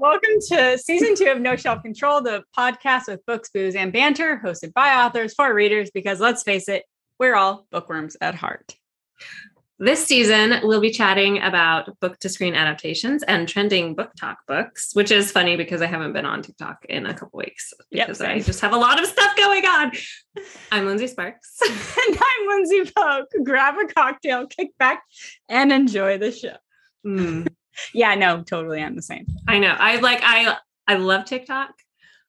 Welcome to season two of No Shelf Control, the podcast with books, booze, and banter, hosted by authors for readers, because let's face it, we're all bookworms at heart. This season, we'll be chatting about book to screen adaptations and trending BookTok books, which is funny because I haven't been on TikTok in a couple weeks because Yep, I just have a lot of stuff going on. I'm Lindsey Sparks. and I'm Lindsey Pogue. Grab a cocktail, kick back, and enjoy the show. Mm, Yeah, no, totally. I'm the same. I know. I like I I love TikTok,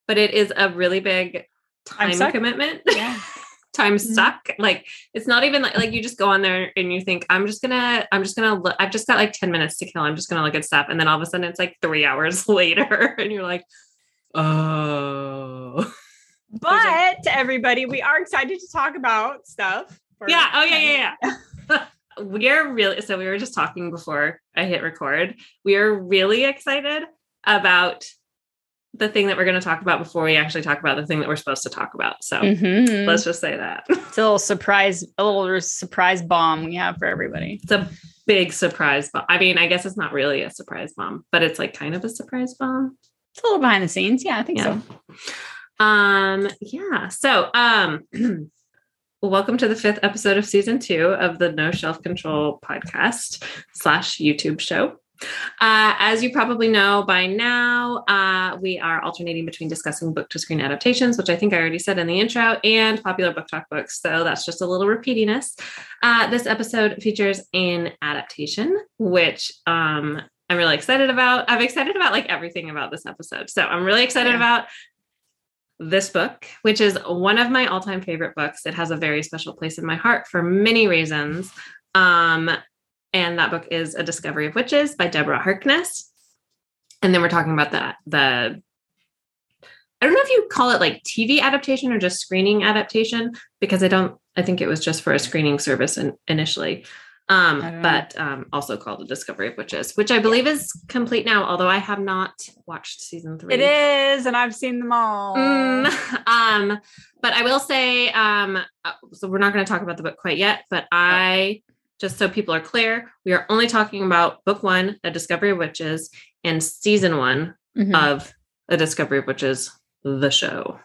but it is a really big I'm time commitment. Yeah. time Mhm. suck. Like it's not even like, like you just go on there and you think I'm just gonna I'm just gonna look. I've just got like ten minutes to kill. I'm just gonna look at stuff, and then all of a sudden it's like three hours later, and you're like, oh But everybody, we are excited to talk about stuff. yeah, oh yeah, yeah, yeah. We are really so we were just talking before I hit record. We are really excited about the thing that we're going to talk about before we actually talk about the thing that we're supposed to talk about. So Mhm. let's just say that It's a little surprise, a little surprise bomb we have for everybody. it's a big surprise bomb. I mean, I guess it's not really a surprise bomb, but it's like kind of a surprise bomb. It's a little behind the scenes. Yeah, I think Yeah. so. Um, yeah. So, um, welcome to the fifth episode of season two of the No Shelf Control podcast slash YouTube show. Uh, as you probably know by now, uh, we are alternating between discussing book to screen adaptations, which I think I already said in the intro, and popular BookTok books. So that's just a little repeatiness. Uh, this episode features an adaptation, which um, I'm really excited about. I'm excited about like everything about this episode. So I'm really excited Yeah. about this book, which is one of my all time favorite books. It has a very special place in my heart for many reasons. Um, and that book is A Discovery of Witches by Deborah Harkness. And then we're talking about the, the, I don't know if you call it like TV adaptation or just screening adaptation, because I don't, I think it was just for a screening service in, initially. Um, I don't know. but um, also called The Discovery of Witches, which I believe is complete now, although I have not watched season three. It is, and I've seen them all. Mm, um, but I will say, um, uh, so we're not going to talk about the book quite yet, but I just so people are clear, we are only talking about book one, A Discovery of Witches, and season one Mhm. of A Discovery of Witches, the show.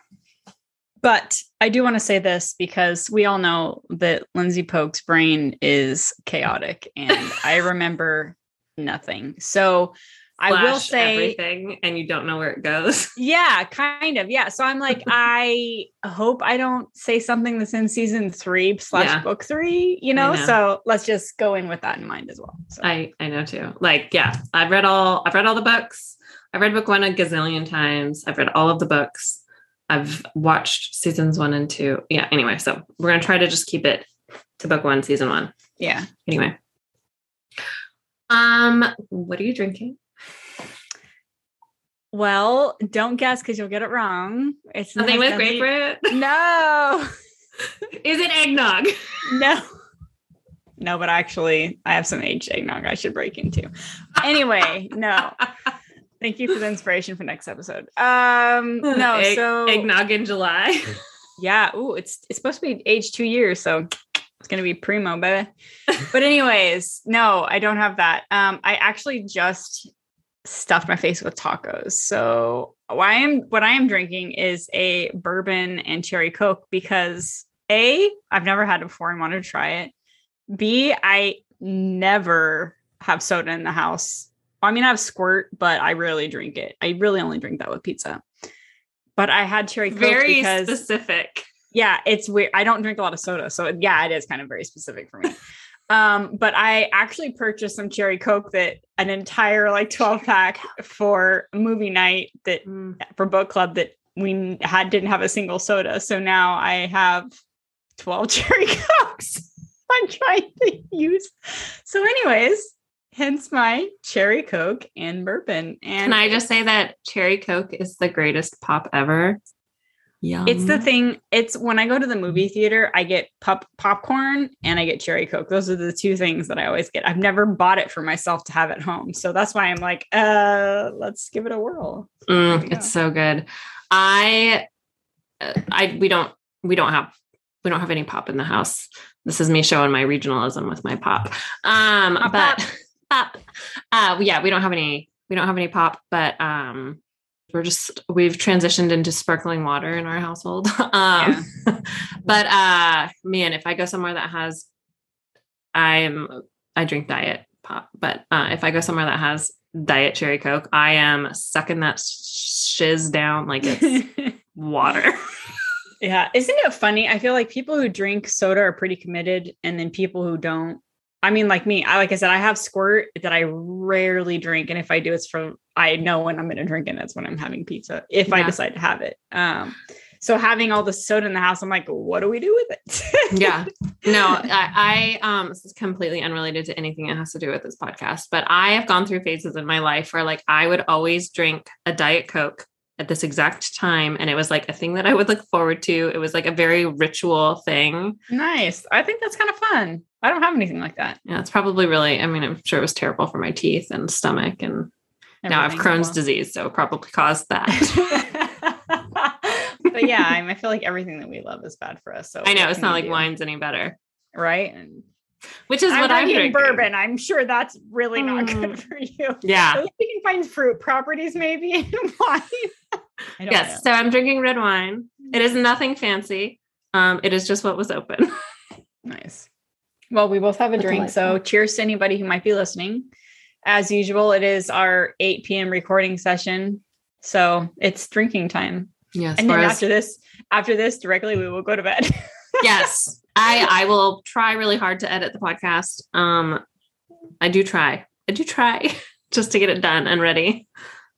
But I do want to say this because we all know that Lindsey Pogue's brain is chaotic, and I remember nothing. So I will say, everything, and you don't know where it goes. yeah, kind of, yeah. So I'm like, I hope I don't say something that's in season three slash Yeah. book three. You know? know. so let's just go in with that in mind as well. So. I I know too. Like, yeah, I've read all. I've read all the books. I've read book one a gazillion times. I've read all of the books. I've watched seasons one and two. Yeah. Anyway, so we're gonna try to just keep it to book one, season one. yeah. Anyway. Um, what are you drinking? Well, don't guess because you'll get it wrong. It's Something with grapefruit. No. Is it eggnog? No. No, but actually, I have some aged eggnog I should break into. Anyway, no. Thank you for the inspiration for next episode. Um, no, Egg- so eggnog in July. yeah, ooh, it's it's supposed to be aged two years, so it's gonna be primo, baby. But anyways, no, I don't have that. Um, I actually just stuffed my face with tacos. So why I am what I am drinking is a bourbon and cherry coke because A, I've never had it before and wanted to try it. B, I never have soda in the house. I mean, I have squirt, but I rarely drink it. I really only drink that with pizza. But I had cherry coke Very because specific. yeah, it's weird. I don't drink a lot of soda, so yeah, it is kind of very specific for me. um, but I actually purchased some cherry coke that an entire like 12 pack for movie night that Mm. for book club that we had didn't have a single soda. So now I have 12 cherry cokes. I'm trying to use. So, anyways, hence my cherry coke and bourbon. And Can I just say that cherry coke is the greatest pop ever? Yum. It's the thing. It's when I go to the movie theater, I get pop popcorn and I get cherry coke. Those are the two things that I always get. I've never bought it for myself to have at home, so that's why I'm like, uh, let's give it a whirl. Mm, it's so good. I, uh, I we don't we don't have we don't have any pop in the house. This is me showing my regionalism with my pop. Um, Pop, but pop. Uh, yeah, we don't have any. We we don't have any pop, but um, we're just we've transitioned into sparkling water in our household. um, but uh, man, if I go somewhere that has, I'm I drink diet pop, but uh, if I go somewhere that has diet cherry coke, I am sucking that shiz down like it's water. Yeah. Isn't it funny? I feel like people who drink soda are pretty committed, and then people who don't. I mean, like me, I like I said, I have squirt that I rarely drink. And if I do, it's for I know when I'm gonna drink and That's when I'm having pizza, if yeah. I decide to have it. Um, so having all the soda in the house, I'm like, what do we do with it? yeah. No, I, I um this is completely unrelated to anything that has to do with this podcast, but I have gone through phases in my life where like I would always drink a Diet Coke at this exact time and it was like a thing that I would look forward to. It was like a very ritual thing. Nice. I think that's kind of fun. I don't have anything like that. Yeah, it's probably really I mean, I'm sure it was terrible for my teeth and stomach and Everything now I have Crohn's well. disease, so it probably caused that. but yeah, I, mean, I feel like everything that we love is bad for us. So I know it's not like do? wine's any better. Right. And which is I'm what I'm drinking. bourbon. I'm sure that's really not mm. good for you. Yeah. we can find fruit properties maybe in wine. yes. Know. So I'm drinking red wine. It is nothing fancy. Um, it is just what was open. nice. Well, we both have a drink. So cheers to anybody who might be listening. As usual, it is our 8 p.m. recording session. So it's drinking time. Yes. And then after this, after this, directly we will go to bed. yes. I I will try really hard to edit the podcast. Um I do try. I do try just to get it done and ready.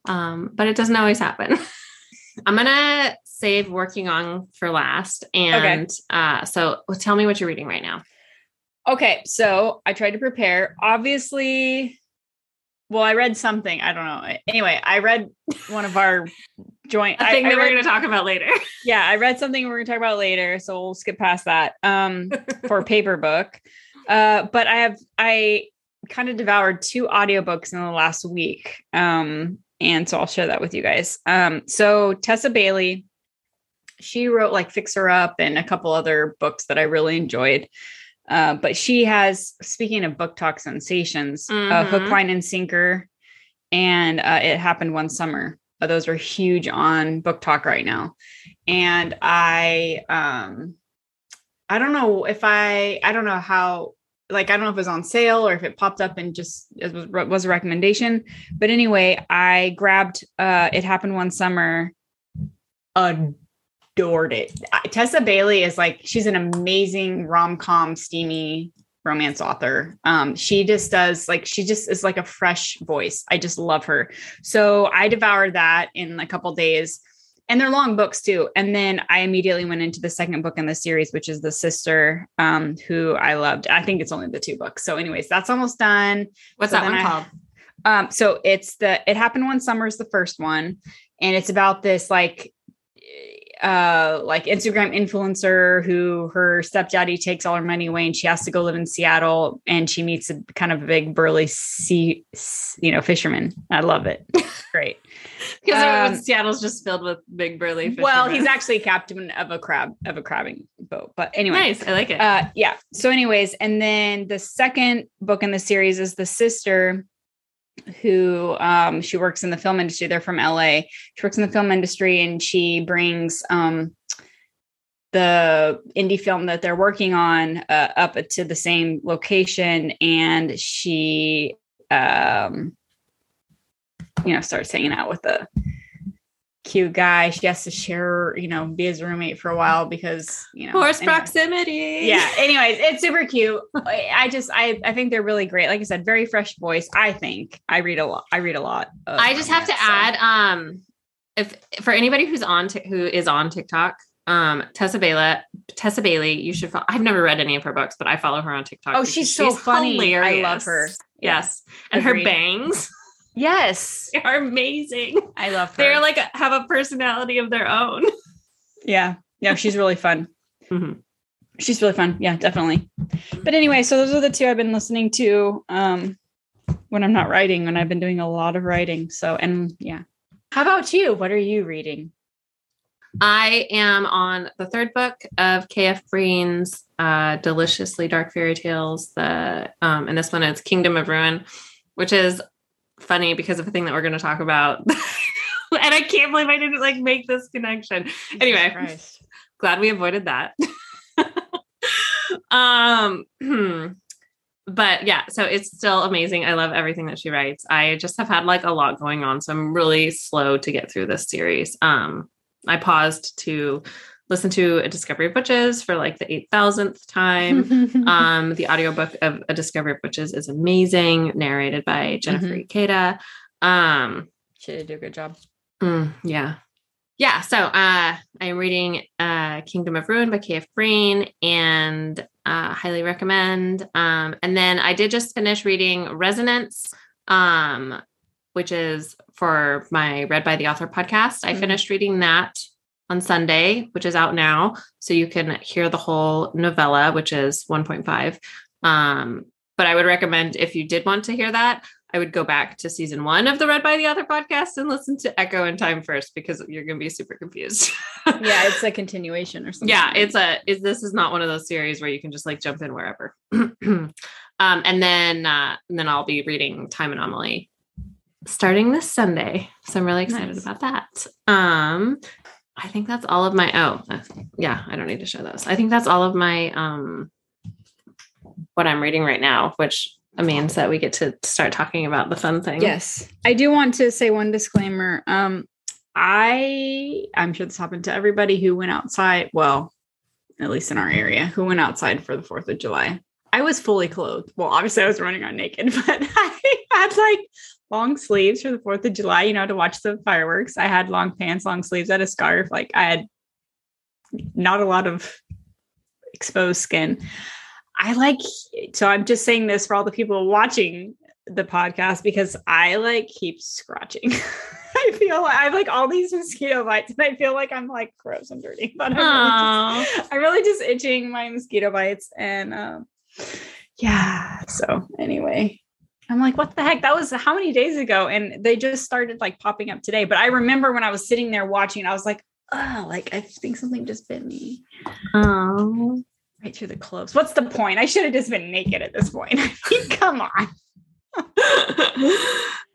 Um, but it doesn't always happen. I'm gonna save working on for last. And okay. uh, so tell me what you're reading right now. Okay, so I tried to prepare. Obviously, well, I read something. I don't know. Anyway, I read one of our joint a thing I, that I read, we're going to talk about later. yeah, I read something we're going to talk about later, so we'll skip past that. Um, for paper book. Uh, but I have I kind of devoured two audiobooks in the last week. Um, and so I'll share that with you guys. Um, so Tessa Bailey, she wrote like Fixer Up and a couple other books that I really enjoyed. Uh, but she has, speaking of BookTok sensations, mm-hmm. uh, Hook, Line, and Sinker, and uh, It Happened One Summer. Those are huge on BookTok right now. And I, um, I don't know if I, I don't know how, like, I don't know if it was on sale or if it popped up and just it was, was a recommendation. But anyway, I grabbed uh, It Happened One Summer. Adored it. Tessa Bailey is like she's an amazing rom-com steamy romance author. Um, she just does like she just is like a fresh voice. I just love her. So I devoured that in a couple days. And they're long books too. And then I immediately went into the second book in the series, which is The Sister, um, who I loved. I think it's only the two books. So, anyways, that's almost done. What's so that one I, called? Um, so it's the It Happened One Summer is the first one. And it's about this like uh like Instagram influencer who her stepdaddy takes all her money away and she has to go live in Seattle and she meets a kind of a big burly sea you know fisherman. I love it. Great. Because um, Seattle's just filled with big burly fishermen. Well, he's actually captain of a crab of a crabbing boat. But anyway. Nice. I like it. Uh yeah. So anyways, and then the second book in the series is the sister who um, she works in the film industry. They're from LA. She works in the film industry and she brings um, the indie film that they're working on uh, up to the same location. And she, um, you know, starts hanging out with the cute guy. She has to share, you know, be his roommate for a while because, you know, force anyway. proximity. Yeah. Anyways, it's super cute. I just, I, I think they're really great. Like I said, very fresh voice. I think I read a lot. I read a lot. I just have to so. add, um, if for anybody who's on, t- who is on TikTok, um, Tessa Bailey, Tessa Bailey, you should follow. I've never read any of her books, but I follow her on TikTok. Oh, she's so she's funny. Hilarious. I love her. Yes. And Agreed. her bangs. Yes. They are amazing. I love her. They're like a, have a personality of their own. Yeah. Yeah. She's really fun. Mm-hmm. She's really fun. Yeah, definitely. But anyway, so those are the two I've been listening to um, when I'm not writing, when I've been doing a lot of writing. So, and yeah. How about you? What are you reading? I am on the third book of KF Breene's uh, Deliciously Dark Fairy Tales. The um, and this one is Kingdom of Ruin, which is funny because of a thing that we're going to talk about. and I can't believe I didn't like make this connection. Anyway, Christ. glad we avoided that. um hmm. but yeah, so it's still amazing. I love everything that she writes. I just have had like a lot going on, so I'm really slow to get through this series. Um I paused to listen to a Discovery of Witches for like the 8000th time. um the audiobook of A Discovery of Witches is amazing, narrated by Jennifer Ikeda. Um she did do a good job. Mm, yeah. Yeah. So uh I'm reading uh Kingdom of Ruin by KF Breene and uh highly recommend. Um and then I did just finish reading Resonance, um, which is for my Read by the Author podcast. I Mhm. finished reading that on Sunday, which is out now. So you can hear the whole novella, which is 1.5. Um, but I would recommend if you did want to hear that, I would go back to season one of the Read by the Author podcast and listen to Echo in Time first because you're going to be super confused. Yeah, it's a continuation or something. yeah, it's a is this is not one of those series where you can just like jump in wherever. um, and then uh, and then I'll be reading Time Anomaly starting this Sunday, so I'm really excited Nice. about that. Um, I think that's all of my oh yeah, I don't need to show those. I think that's all of my um what I'm reading right now, which means that we get to start talking about the fun thing. Yes. I do want to say one disclaimer. Um, I I'm sure this happened to everybody who went outside. Well, at least in our area, who went outside for the Fourth of July. I was fully clothed. Well, obviously I was running on naked, but I had like long sleeves for the Fourth of July. You know, to watch the fireworks. I had long pants, long sleeves, I had a scarf. Like I had not a lot of exposed skin. I like so I'm just saying this for all the people watching the podcast because I like keep scratching. I feel like I have like all these mosquito bites and I feel like I'm like gross and dirty, but I'm really, just, I'm really just itching my mosquito bites. And um, yeah, so anyway, I'm like, what the heck? That was how many days ago? And they just started like popping up today. But I remember when I was sitting there watching, I was like, oh, like I think something just bit me Aw. right through the clothes. What's the point? I should have just been naked at this point. Come on. Um,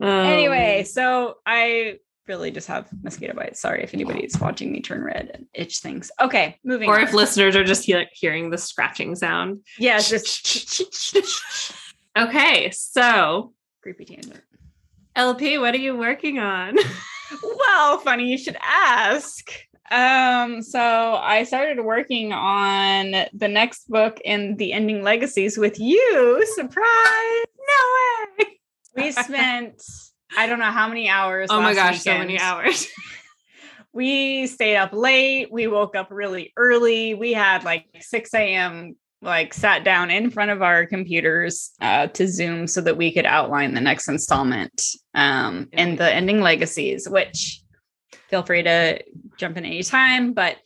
anyway, so I really just have mosquito bites. Sorry if anybody's watching me turn red and itch things. Okay, moving or on. if listeners are just he- hearing the scratching sound. yeah, just Okay, so creepy tangent. LP, what are you working on? Well, funny you should ask. Um, so I started working on the next book in the ending legacies with you. Surprise! No way. We spent I don't know how many hours. oh my gosh, so many hours. we stayed up late. We woke up really early. We had like 6 a.m. like sat down in front of our computers uh, to Zoom so that we could outline the next installment um, Yeah. in the ending legacies, which feel free to jump in anytime. But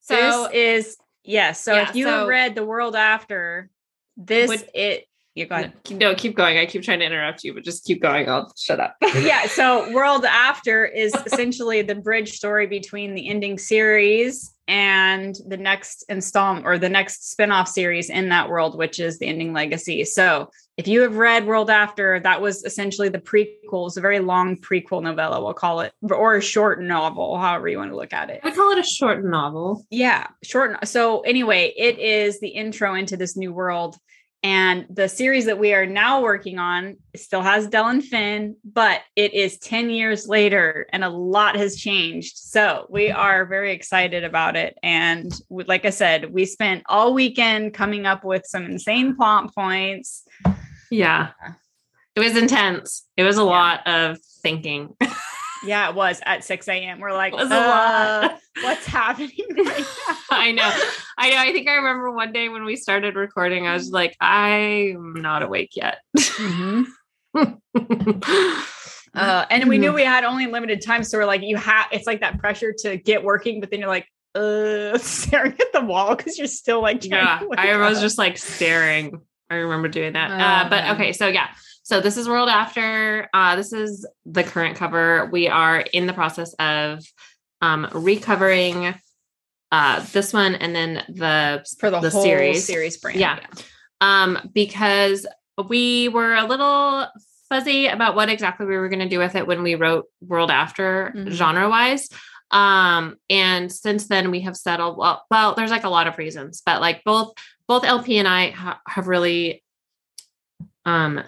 So this is yes. So Yeah, if you so- have read The World After, this Would- it you go keep- no, keep going. I keep trying to interrupt you, but just keep going. I'll shut up. yeah so world after is essentially the bridge story between the ending series and the next installment or the next spin-off series in that world which is the ending legacy so if you have read world after that was essentially the prequel it's a very long prequel novella we'll call it or a short novel however you want to look at it I call it a short novel. yeah, short. no- So anyway, it is the intro into this new world. And the series that we are now working on still has Del and Finn, but it is 10 years later and a lot has changed. So we are very excited about it. And like I said, we spent all weekend coming up with some insane plot points. Yeah. It was intense. It was a Yeah. lot of thinking. Yeah, it was at 6 a.m. We're like, It was a "Uh, what's happening right now? I know. I know. I think I remember one day when we started recording, I was like, I'm not awake yet. Mhm. Uh, and we knew we had only limited time, so we're like, you have. It's like that pressure to get working, but then you're like, uh, staring at the wall because you're still like, trying yeah, I was up. just like staring. I remember doing that. Uh, but Uh-huh. okay, so yeah. So this is World After. Uh, this is the current cover. We are in the process of um, recovering uh, this one and then the for the, the whole series. series brand. Yeah. um, because we were a little fuzzy about what exactly we were going to do with it when we wrote World After Mhm. genre wise. Um, and since then we have settled. Well, well, there's like a lot of reasons, but like both both LP and I ha- have really, um,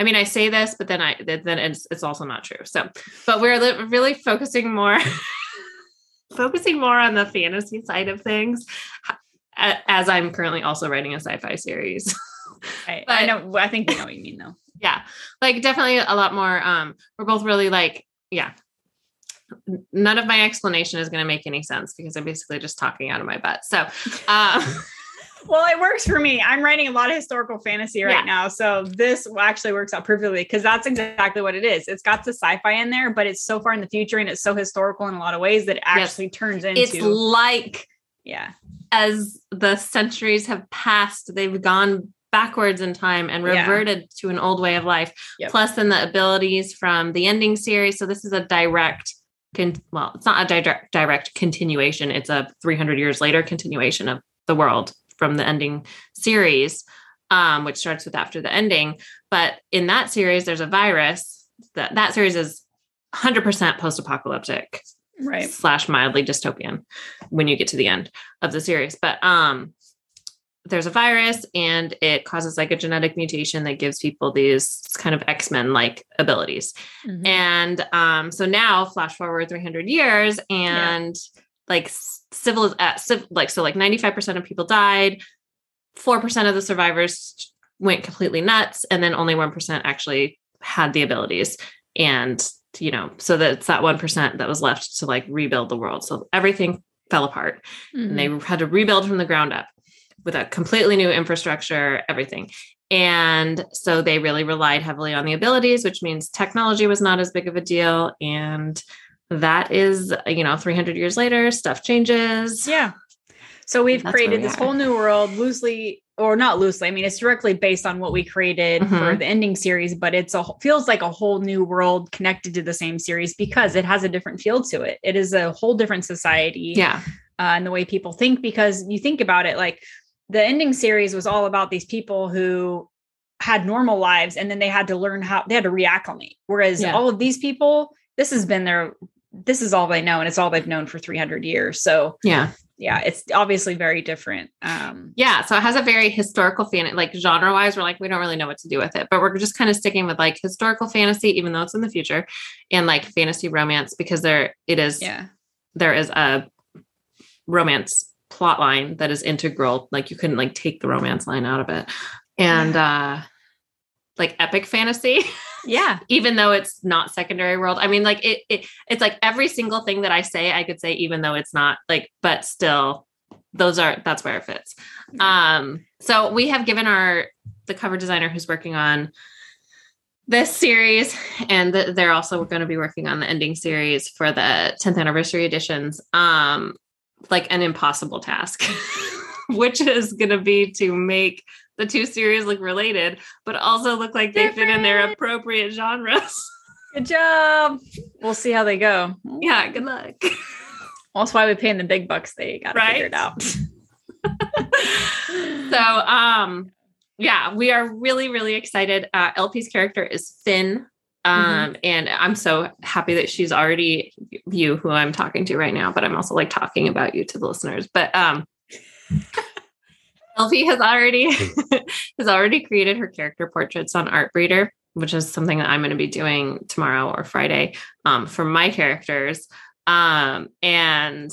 I mean, I say this, but then I then it's it's also not true. So, but we're li- really focusing more, focusing more on the fantasy side of things, as I'm currently also writing a sci-fi series. I, But- I know. I think we know what you mean, though. yeah like definitely a lot more um we're both really like yeah none of my explanation is going to make any sense because i'm basically just talking out of my butt so um Well, it works for me. I'm writing a lot of historical fantasy right Yeah. now, so this actually works out perfectly because that's exactly what it is. It's got the sci-fi in there, but it's so far in the future and it's so historical in a lot of ways that it actually turns into it's like yeah, as the centuries have passed they've gone backwards in time and Yeah. reverted to an old way of life Yep. plus then the abilities from the ending series so this is a direct con- well it's not a direct direct continuation it's a 300 years later continuation of the world from the ending series um, which starts with after the ending but in that series there's a virus that that series is 100% post-apocalyptic right. slash mildly dystopian when you get to the end of the series. But um there's a virus and it causes like a genetic mutation that gives people these kind of X-Men like abilities. Mhm. And um so now flash forward 300 years and like civil uh, civ- like so like 95% of people died. 4% of the survivors went completely nuts and then only 1% actually had the abilities and you know so that's that 1% that was left to like rebuild the world so everything fell apart Mhm. and they had to rebuild from the ground up with a completely new infrastructure everything and so they really relied heavily on the abilities which means technology was not as big of a deal and that is you know 300 years later stuff changes Yeah. So we've That's created we this are. whole new world loosely or not loosely. I mean, it's directly based on what we created for Mhm. the ending series, but it's a feels like a whole new world connected to the same series because it has a different feel to it. It is a whole different society yeah uh, and the way people think because you think about it like the ending series was all about these people who had normal lives and then they had to learn how they had to reacclimate whereas Yeah. all of these people this has been their this is all they know and it's all they've known for 300 years so yeah yeah it's obviously very different um Yeah, so it has a very historical fan like genre wise. We're like we don't really know what to do with it, but we're just kind of sticking with like historical fantasy, even though it's in the future, and like fantasy romance because there it is. yeah there is a romance plot line that is integral. Like you couldn't like take the romance line out of it, and uh like epic fantasy. yeah even though it's not secondary world. I mean, like it, it it's like every single thing that I say, I could say, even though it's not like, but still, those are that's where it fits. Um, so we have given our the cover designer who's working on this series, and th- they're also going to be working on the ending series for the 10th anniversary editions. Um, like an impossible task, which is going to be to make the two series look related, but also look like they fit in their appropriate genres. good job we'll see how they go yeah, good luck. well, that's why we pay them the big bucks they got to figure it Right? out so, um, yeah, we are really, really excited. Uh, LP's character is Finn. Um, and I'm so happy that she's already you who I'm talking to right now, but I'm also like talking about you to the listeners. But um LP has already has already created her character portraits on Artbreeder, which is something that I'm going to be doing tomorrow or Friday um, for my characters. Um, and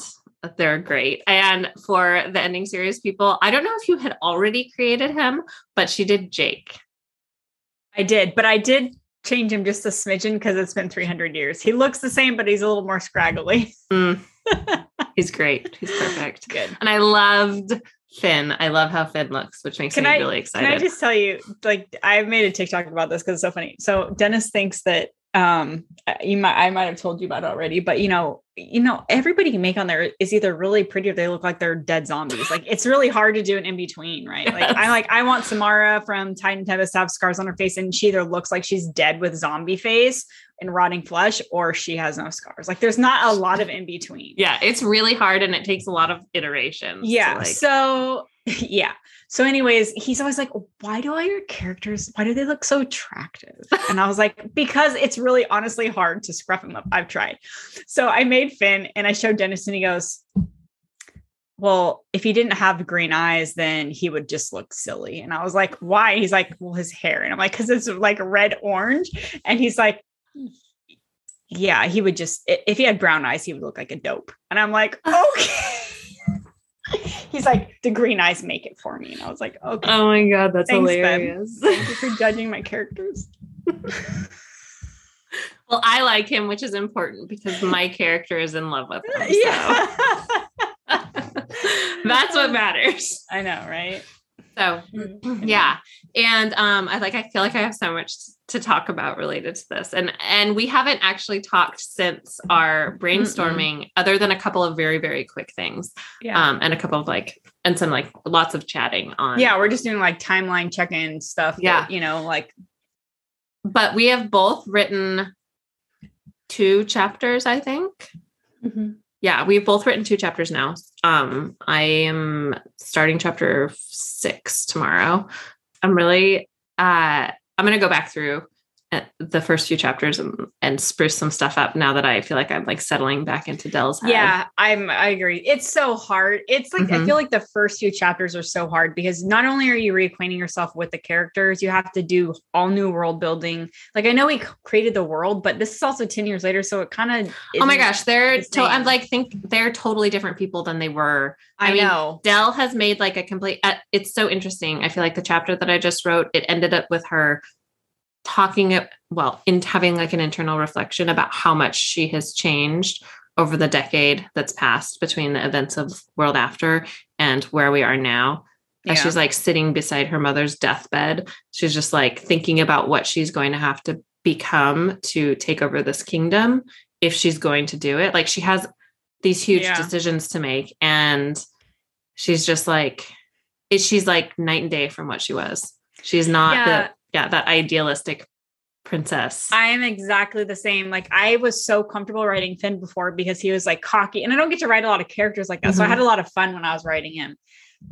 they're great. And for the ending series people, I don't know if you had already created him, but she did Jake. I did, but I did change him just a smidgen because it's been 300 years. He looks the same, but he's a little more scraggly. Mm. He's great. He's perfect. Good. And I loved Finn. I love how Finn looks, which makes Can me I- really Can excited. I just tell you, like, I made a TikTok about this because it's so funny. So Dennis thinks that um you might I might have told you about it already, but you know, you know, everybody you make on there is either really pretty or they look like they're dead zombies. Like it's really hard to do an in between, right? Like Yes. I like I want Samara from Titan Tempest to have scars on her face, and she either looks like she's dead with zombie face and rotting flesh, or she has no scars. Like there's not a lot of in between. yeah, it's really hard and it takes a lot of iterations. to, Yeah. like- so yeah. So, anyways, he's always like, why do all your characters, why do they look so attractive? And I was like, because it's really honestly hard to scruff them up. I've tried. So I made Finn and I showed Dennis and he goes, well, if he didn't have green eyes, then he would just look silly. And I was like, why? He's like, well, his hair. And I'm like, because it's like red orange. And he's like, yeah, he would just, if he had brown eyes, he would look like a dope. And I'm like, okay. he's like, the green eyes make it for me. And I was like, okay. Oh my God, that's Thanks, hilarious. Thank you for judging my characters. well, I like him, which is important because my character is in love with him. So. Yeah. That's what matters. I know, right? So mm-hmm. yeah. And um I like I feel like I have so much to talk about related to this. And and we haven't actually talked since our brainstorming Mm-mm. other than a couple of very, very quick things. Yeah. Um and a couple of like and some like lots of chatting on Yeah, we're just doing like timeline check-in stuff. Yeah. That, you know, like but we have both written two chapters, I think. Mm-hmm yeah, we've both written two chapters now. Um, I am starting chapter six tomorrow. I'm really uh I'm gonna go back through the first few chapters and, and, spruce some stuff up now that I feel like I'm like settling back into Dell's head. Yeah, I'm I agree. It's so hard. It's like mm-hmm. I feel like the first few chapters are so hard because not only are you reacquainting yourself with the characters, you have to do all new world building. Like I know we created the world, but this is also 10 years later, so it kind of Oh my gosh, they're the to- I'm like think they're totally different people than they were. I, I mean, know. Dell has made like a complete uh, it's so interesting. I feel like the chapter that I just wrote, it ended up with her talking well in having like an internal reflection about how much she has changed over the decade that's passed between the events of world after and where we are now yeah. as she's like sitting beside her mother's deathbed she's just like thinking about what she's going to have to become to take over this kingdom if she's going to do it like she has these huge yeah. decisions to make and she's just like she's like night and day from what she was she's not yeah. the yeah, that idealistic princess. I am exactly the same. Like I was so comfortable writing Finn before because he was like cocky, and I don't get to write a lot of characters like that. Mm-hmm. So I had mm-hmm. a lot of fun when I was writing him.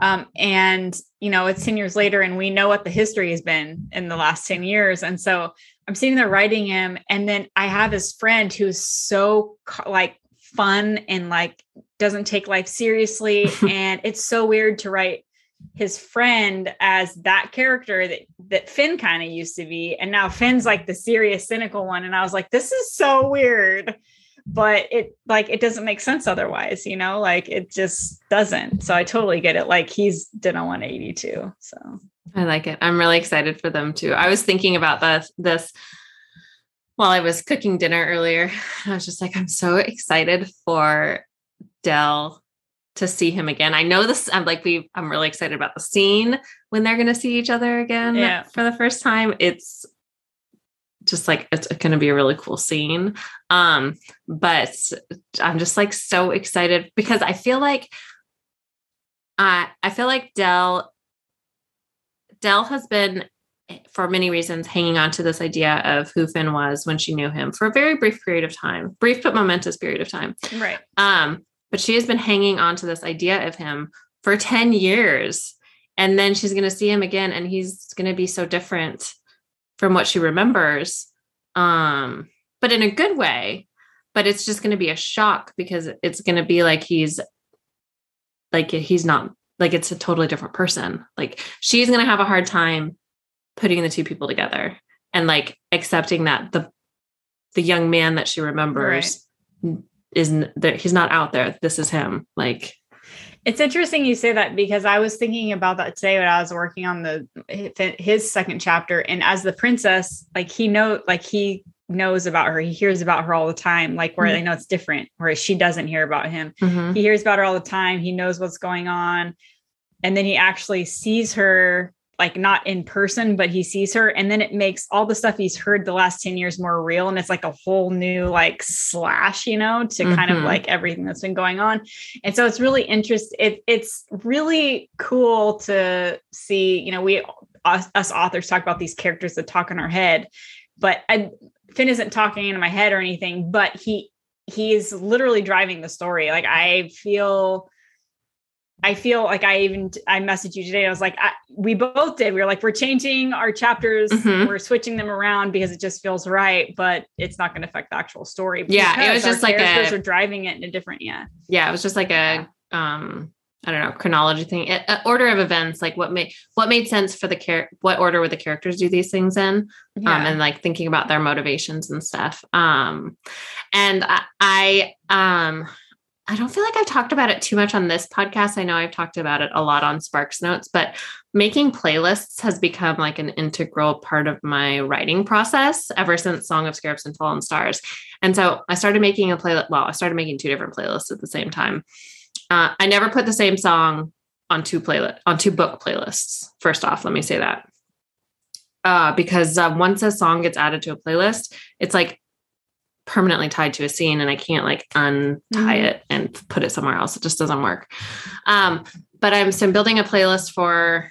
Um, and you know, it's 10 years later, and we know what the history has been in the last 10 years. And so I'm sitting there writing him, and then I have this friend who's so like fun and like doesn't take life seriously. and it's so weird to write his friend as that character that that Finn kind of used to be. And now Finn's like the serious cynical one. And I was like this is so weird. But it like it doesn't make sense otherwise you know? Like it just doesn't. So I totally get it. Like he's done a 182 so. I like it. I'm really excited for them too. I was thinking about this this while I was cooking dinner earlier. I was just like I'm so excited for Dell to see him again. I know this. I'm like we. I'm really excited about the scene when they're going to see each other again yeah. for the first time. It's just like it's going to be a really cool scene. Um, but I'm just like so excited because I feel like I I feel like Dell Dell has been for many reasons hanging on to this idea of who Finn was when she knew him for a very brief period of time, brief but momentous period of time. Right. Um, but she has been hanging on to this idea of him for 10 years. And then she's going to see him again and he's going to be so different from what she remembers. Um, but in a good way. But it's just going to be a shock because it's going to be like he's like he's not like it's a totally different person. Like she's going to have a hard time putting the two people together and like accepting that the the young man that she remembers right isn't there he's not out there. This is him. Like it's interesting you say that because I was thinking about that today when I was working on the his second chapter. And as the princess like he know like he knows about her. He hears about her all the time like where mm-hmm. I know it's different whereas she doesn't hear about him. Mm-hmm. he hears about her all the time. He knows what's going on. And then he actually sees her like not in person, but he sees her. And then it makes all the stuff he's heard the last 10 years more real. And it's like a whole new like slash, you know, to mm-hmm. kind of mm-hmm. like everything that's been going on. And so it's really interesting. It, it's really cool to see, you know, we, us, us, authors talk about these characters that talk in our head, but I, Finn isn't talking in my head or anything, but he, he is literally driving the story. Like I feel I feel like I even I messaged you today. I was like, I, we both did. We were like, we're changing our chapters, Mhm. we're switching them around because it just feels right, but it's not going to affect the actual story. Yeah, it was just like a- are driving it in a different. Yeah, yeah, it was just like a um I don't know chronology thing, a, a order of events, like what made what made sense for the char- what order would the characters do these things in, um, and like thinking about their motivations and stuff. Um, and I, I um I don't feel like I've talked about it too much on this podcast. I know I've talked about it a lot on Sparks Notes, but making playlists has become like an integral part of my writing process ever since Song of Scarabs and Fallen Stars. And so I started making a playlist. Well, I started making two different playlists at the same time. Uh, I never put the same song on two playlist on two book playlists. First off, let me say that uh, because uh, once a song gets added to a playlist, it's like permanently tied to a scene, and I can't like untie Mhm. it and put it somewhere else. It just doesn't work. Um, but I'm so I'm building a playlist for.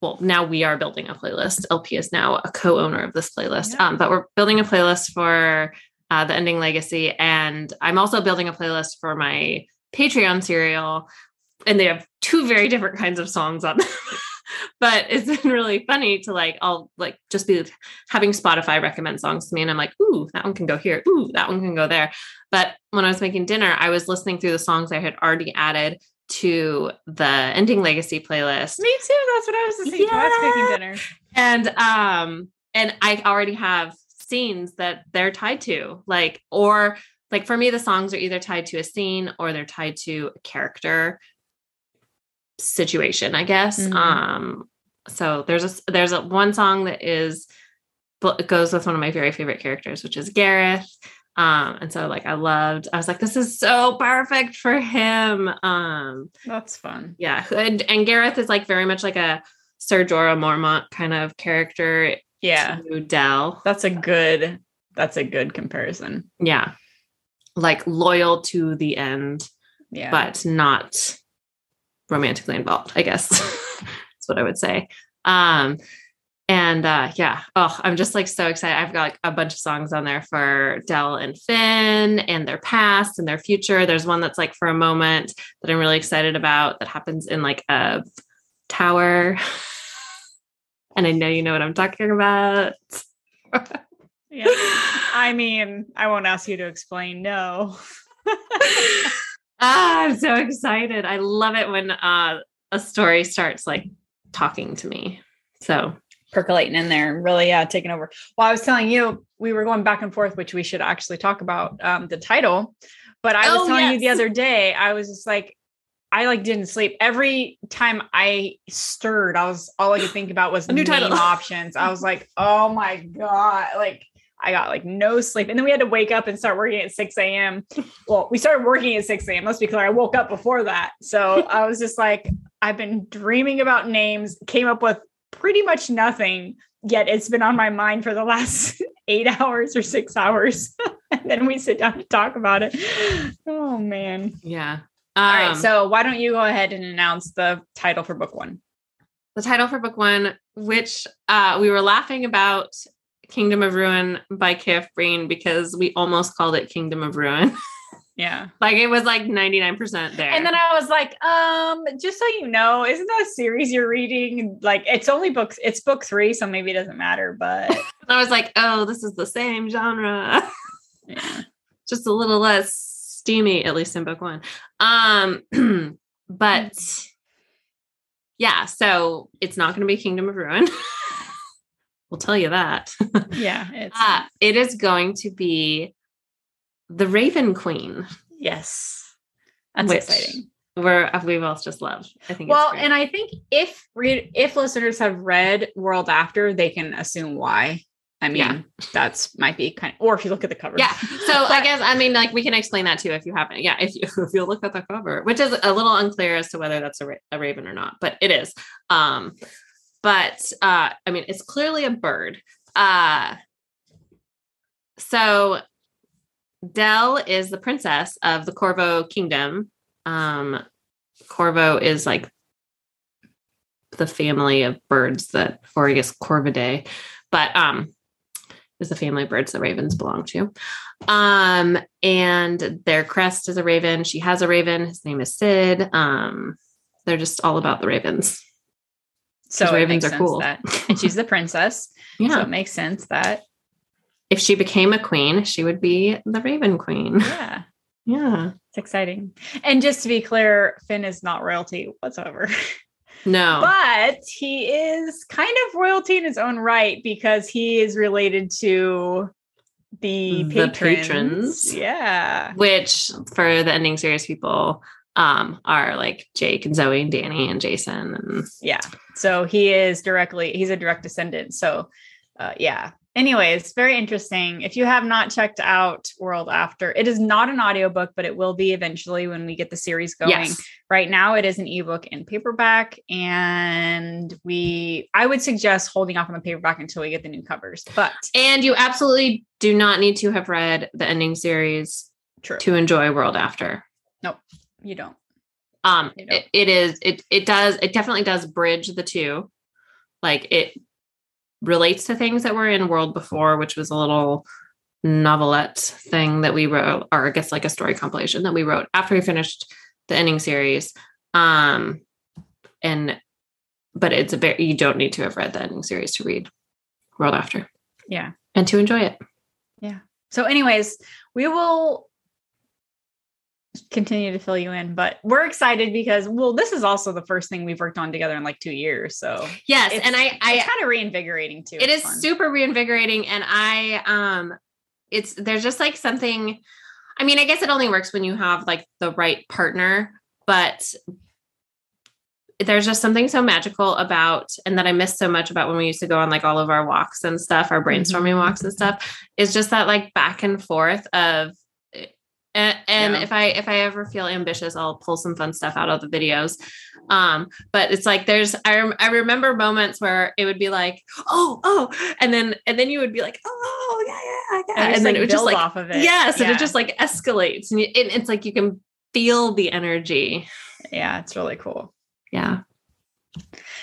Well, now we are building a playlist. LP is now a co-owner of this playlist, Yeah. um, but we're building a playlist for uh, the ending legacy, and I'm also building a playlist for my Patreon serial, and they have two very different kinds of songs on them. but it's been really funny to like I'll like just be having Spotify recommend songs to me, and I'm like, ooh, that one can go here, ooh, that one can go there. But when I was making dinner, I was listening through the songs I had already added to the ending legacy playlist me too. That's what I was listening to. I was cooking dinner. and um and i already have scenes that they're tied to like or like for me the songs are either tied to a scene or they're tied to a character situation i guess Mhm. um so there's a there's a one song that is it goes with one of my very favorite characters which is gareth um and so like i loved i was like this is so perfect for him um That's fun. yeah and, and gareth is like very much like a sir jorah mormont kind of character Yeah, dell that's a good. That's a good comparison. yeah like loyal to the end Yeah, but not romantically involved i guess. That's what i would say. Um and uh yeah. Oh i'm just like so excited. I've got like a bunch of songs on there for dell and finn and their past and their future. There's one that's like for a moment that i'm really excited about that happens in like a tower. And i know you know what i'm talking about. Yeah. I mean, I won't ask you to explain. No. Ah, I'm so excited. I love it when uh, a story starts like talking to me. So percolating in there and really yeah taking over well i was telling you we were going back and forth which we should actually talk about um the title but i was Oh, telling you the other day i was just like i like didn't sleep every time i stirred i was all i could think about was new title. options i was like oh my god like I got like no sleep. And then we had to wake up and start working at 6 a.m. Well, we started working at 6 a.m. Let's be clear. I woke up before that. So I was just like, I've been dreaming about names, came up with pretty much nothing, yet it's been on my mind for the last eight hours or six hours. and then we sit down to talk about it. Oh man. yeah. All right. Um, So why don't you go ahead and announce the title for book one? the title for book one, which uh, we were laughing about Kingdom of Ruin by K.F. Breene because we almost called it Kingdom of Ruin. Yeah. like it was like 99% there. And then I was like, um, just so you know, isn't that a series you're reading? Like it's only books, it's book three, so maybe it doesn't matter, but I was like, oh, this is the same genre. yeah. just a little less steamy, at least in book one. Um, but yeah, so it's not going to be Kingdom of Ruin. We'll tell you that. Yeah. It's uh, it is going to be the Raven Queen, yes. That's which exciting. We're we both just love. I think. Well, and I think if read if listeners have read World After, they can assume why. I mean, Yeah. that's might be kind of, or if you look at the cover. yeah. So I guess I mean, like we can explain that too if you haven't. Yeah, if you if you look at the cover, which is a little unclear as to whether that's a, ra- a raven or not, but it is. Um, but uh, I mean, it's clearly a bird. Uh, so Dell is the princess of the Corvo kingdom. Um, Corvo is like the family of birds that, or I guess Corvidae, but um, is the family of birds that ravens belong to. Um, and their crest is a raven. She has a raven. His name is Sid. Um, they're just all about the ravens. So ravens are cool. That, and she's the princess. Yeah. So it makes sense that, if she became a queen, she would be the Raven Queen. yeah, Yeah. it's exciting. And just to be clear, Finn is not royalty whatsoever. No. but he is kind of royalty in his own right because he is related to the The patrons. patrons. Yeah. which for the ending series people um are like Jake and Zoe and Danny and Jason and Yeah. So he is directly, he's a direct descendant. So, uh, yeah. Anyways, very interesting. If you have not checked out World After, it is not an audiobook, but it will be eventually when we get the series going. yes. Right now, it is an ebook and paperback. And we, I would suggest holding off on the paperback until we get the new covers. But And you absolutely do not need to have read the ending series true, to enjoy World After. You don't. Um You don't. it, it is it it does it definitely does bridge the two. Like it relates to things that were in World before, which was a little novelette thing that we wrote, or I guess like a story compilation that we wrote after we finished the ending series. Um and but it's a very you don't need to have read the ending series to read World After Yeah. and to enjoy it. Yeah. So, anyways, we will continue to fill you in, but we're excited because, well, this is also the first thing we've worked on together in like two years. So, Yes, and I I it's kind of reinvigorating too. it It's is fun. super reinvigorating and i um it's there's just like something i mean i guess it only works when you have like the right partner but there's just something so magical about and that i miss so much about when we used to go on like all of our walks and stuff our brainstorming walks and stuff is just that like back and forth of and, and Yeah. if i if i ever feel ambitious i'll pull some fun stuff out of the videos um but it's like there's I, rem- I remember moments where it would be like oh oh and then and then you would be like oh yeah yeah yeah and, and, then like, it would just like off of it. yes and yeah. it just like escalates and you, it, it's like you can feel the energy yeah, it's really cool. yeah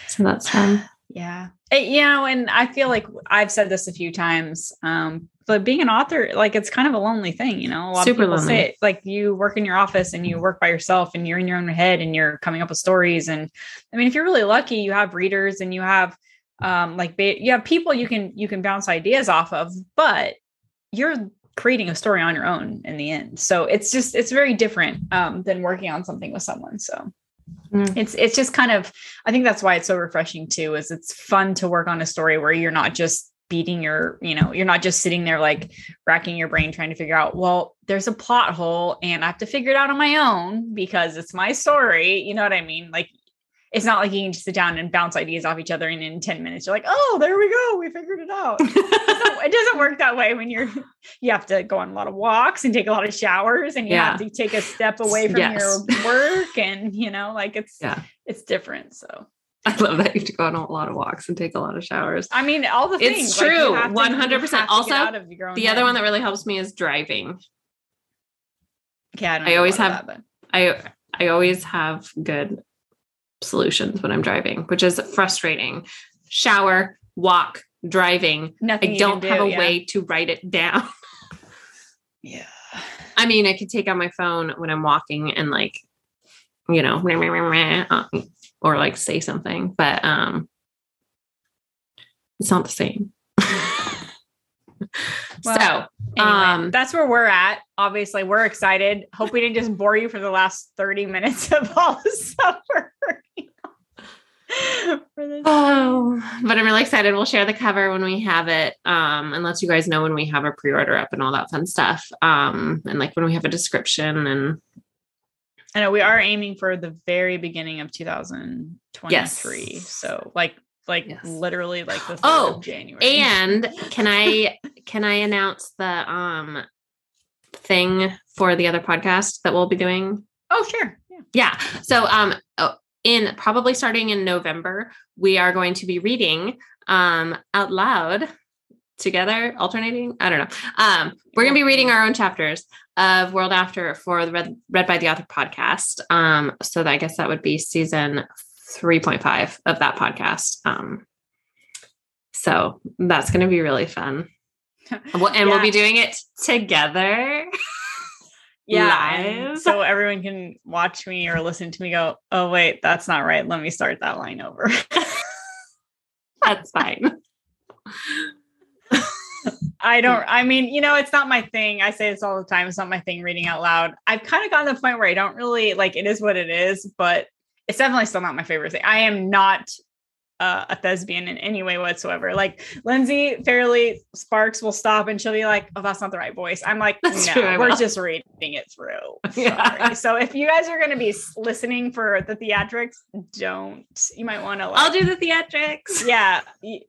so that's fun Yeah. Eh, you know, and I feel like I've said this a few times. Um, but being an author, like it's kind of a lonely thing, you know. A lot Super of people lonely. say it, like you work in your office and you work by yourself and you're in your own head and you're coming up with stories. And I mean, if you're really lucky, you have readers and you have um like ba- you have people you can you can bounce ideas off of, but you're creating a story on your own in the end. So it's just it's very different um than working on something with someone. So Mm. it's it's just kind of I think that's why it's so refreshing too, is it's fun to work on a story where you're not just beating your, you know, you're not just sitting there like racking your brain trying to figure out, well, there's a plot hole and I have to figure it out on my own because it's my story. You know what I mean? Like it's not like you can just sit down and bounce ideas off each other and in 10 minutes you're like, oh, there we go. We figured it out. it doesn't work that way when you're you have to go on a lot of walks and take a lot of showers and you Yeah. have to take a step away from Yes. your work and you know like it's Yeah. it's different so i love that you have to go on a lot of walks and take a lot of showers i mean all the It's things you true, have to- you 100%. have to get Also, out of your own the other one that really helps me is driving yeah, I, I always have- that, I I always have good solutions when I'm driving, which is frustrating. Shower, walk, driving. nothing I don't have do, a yeah. way to write it down. yeah I mean, I could take out my phone when I'm walking and like, you know, or like say something, but um it's not the same. Well, so anyway, Um, that's where we're at obviously we're excited hope we didn't just bore you for the last 30 minutes of all the stuff we're working on for this Oh, but I'm really excited. We'll share the cover when we have it. Um, and let you guys know when we have a pre-order up and all that fun stuff. Um, and like when we have a description and I know we are aiming for the very beginning of 2023. Yes. So like like Yes. literally like the 3rd Oh, of January. and can I can I announce the um thing for the other podcast that we'll be doing? oh sure. Yeah. Yeah. So um oh, in probably starting in November, we are going to be reading um out loud together, alternating. I don't know. Um, we're gonna be reading our own chapters of World After for the Read, Read by the Author podcast. Um, so that, I guess that would be season 3.5 of that podcast. Um, so that's gonna be really fun. Well, and we'll Yeah. be doing it together. yeah. So everyone can watch me or listen to me go, oh, wait, that's not right. Let me start that line over. That's fine. I don't, I mean, you know, it's not my thing. I say this all the time. It's not my thing reading out loud. I've kind of gotten to the point where I don't really like it is what it is, but it's definitely still not my favorite thing. I am not uh, a thespian in any way whatsoever. Like Lindsey Fairleigh Sparks will stop and she'll be like, oh, that's not the right voice. I'm like, That's no, true, we're just reading it through. Yeah. Sorry. So if you guys are going to be listening for the theatrics, don't. You might want to like, I'll do the theatrics. yeah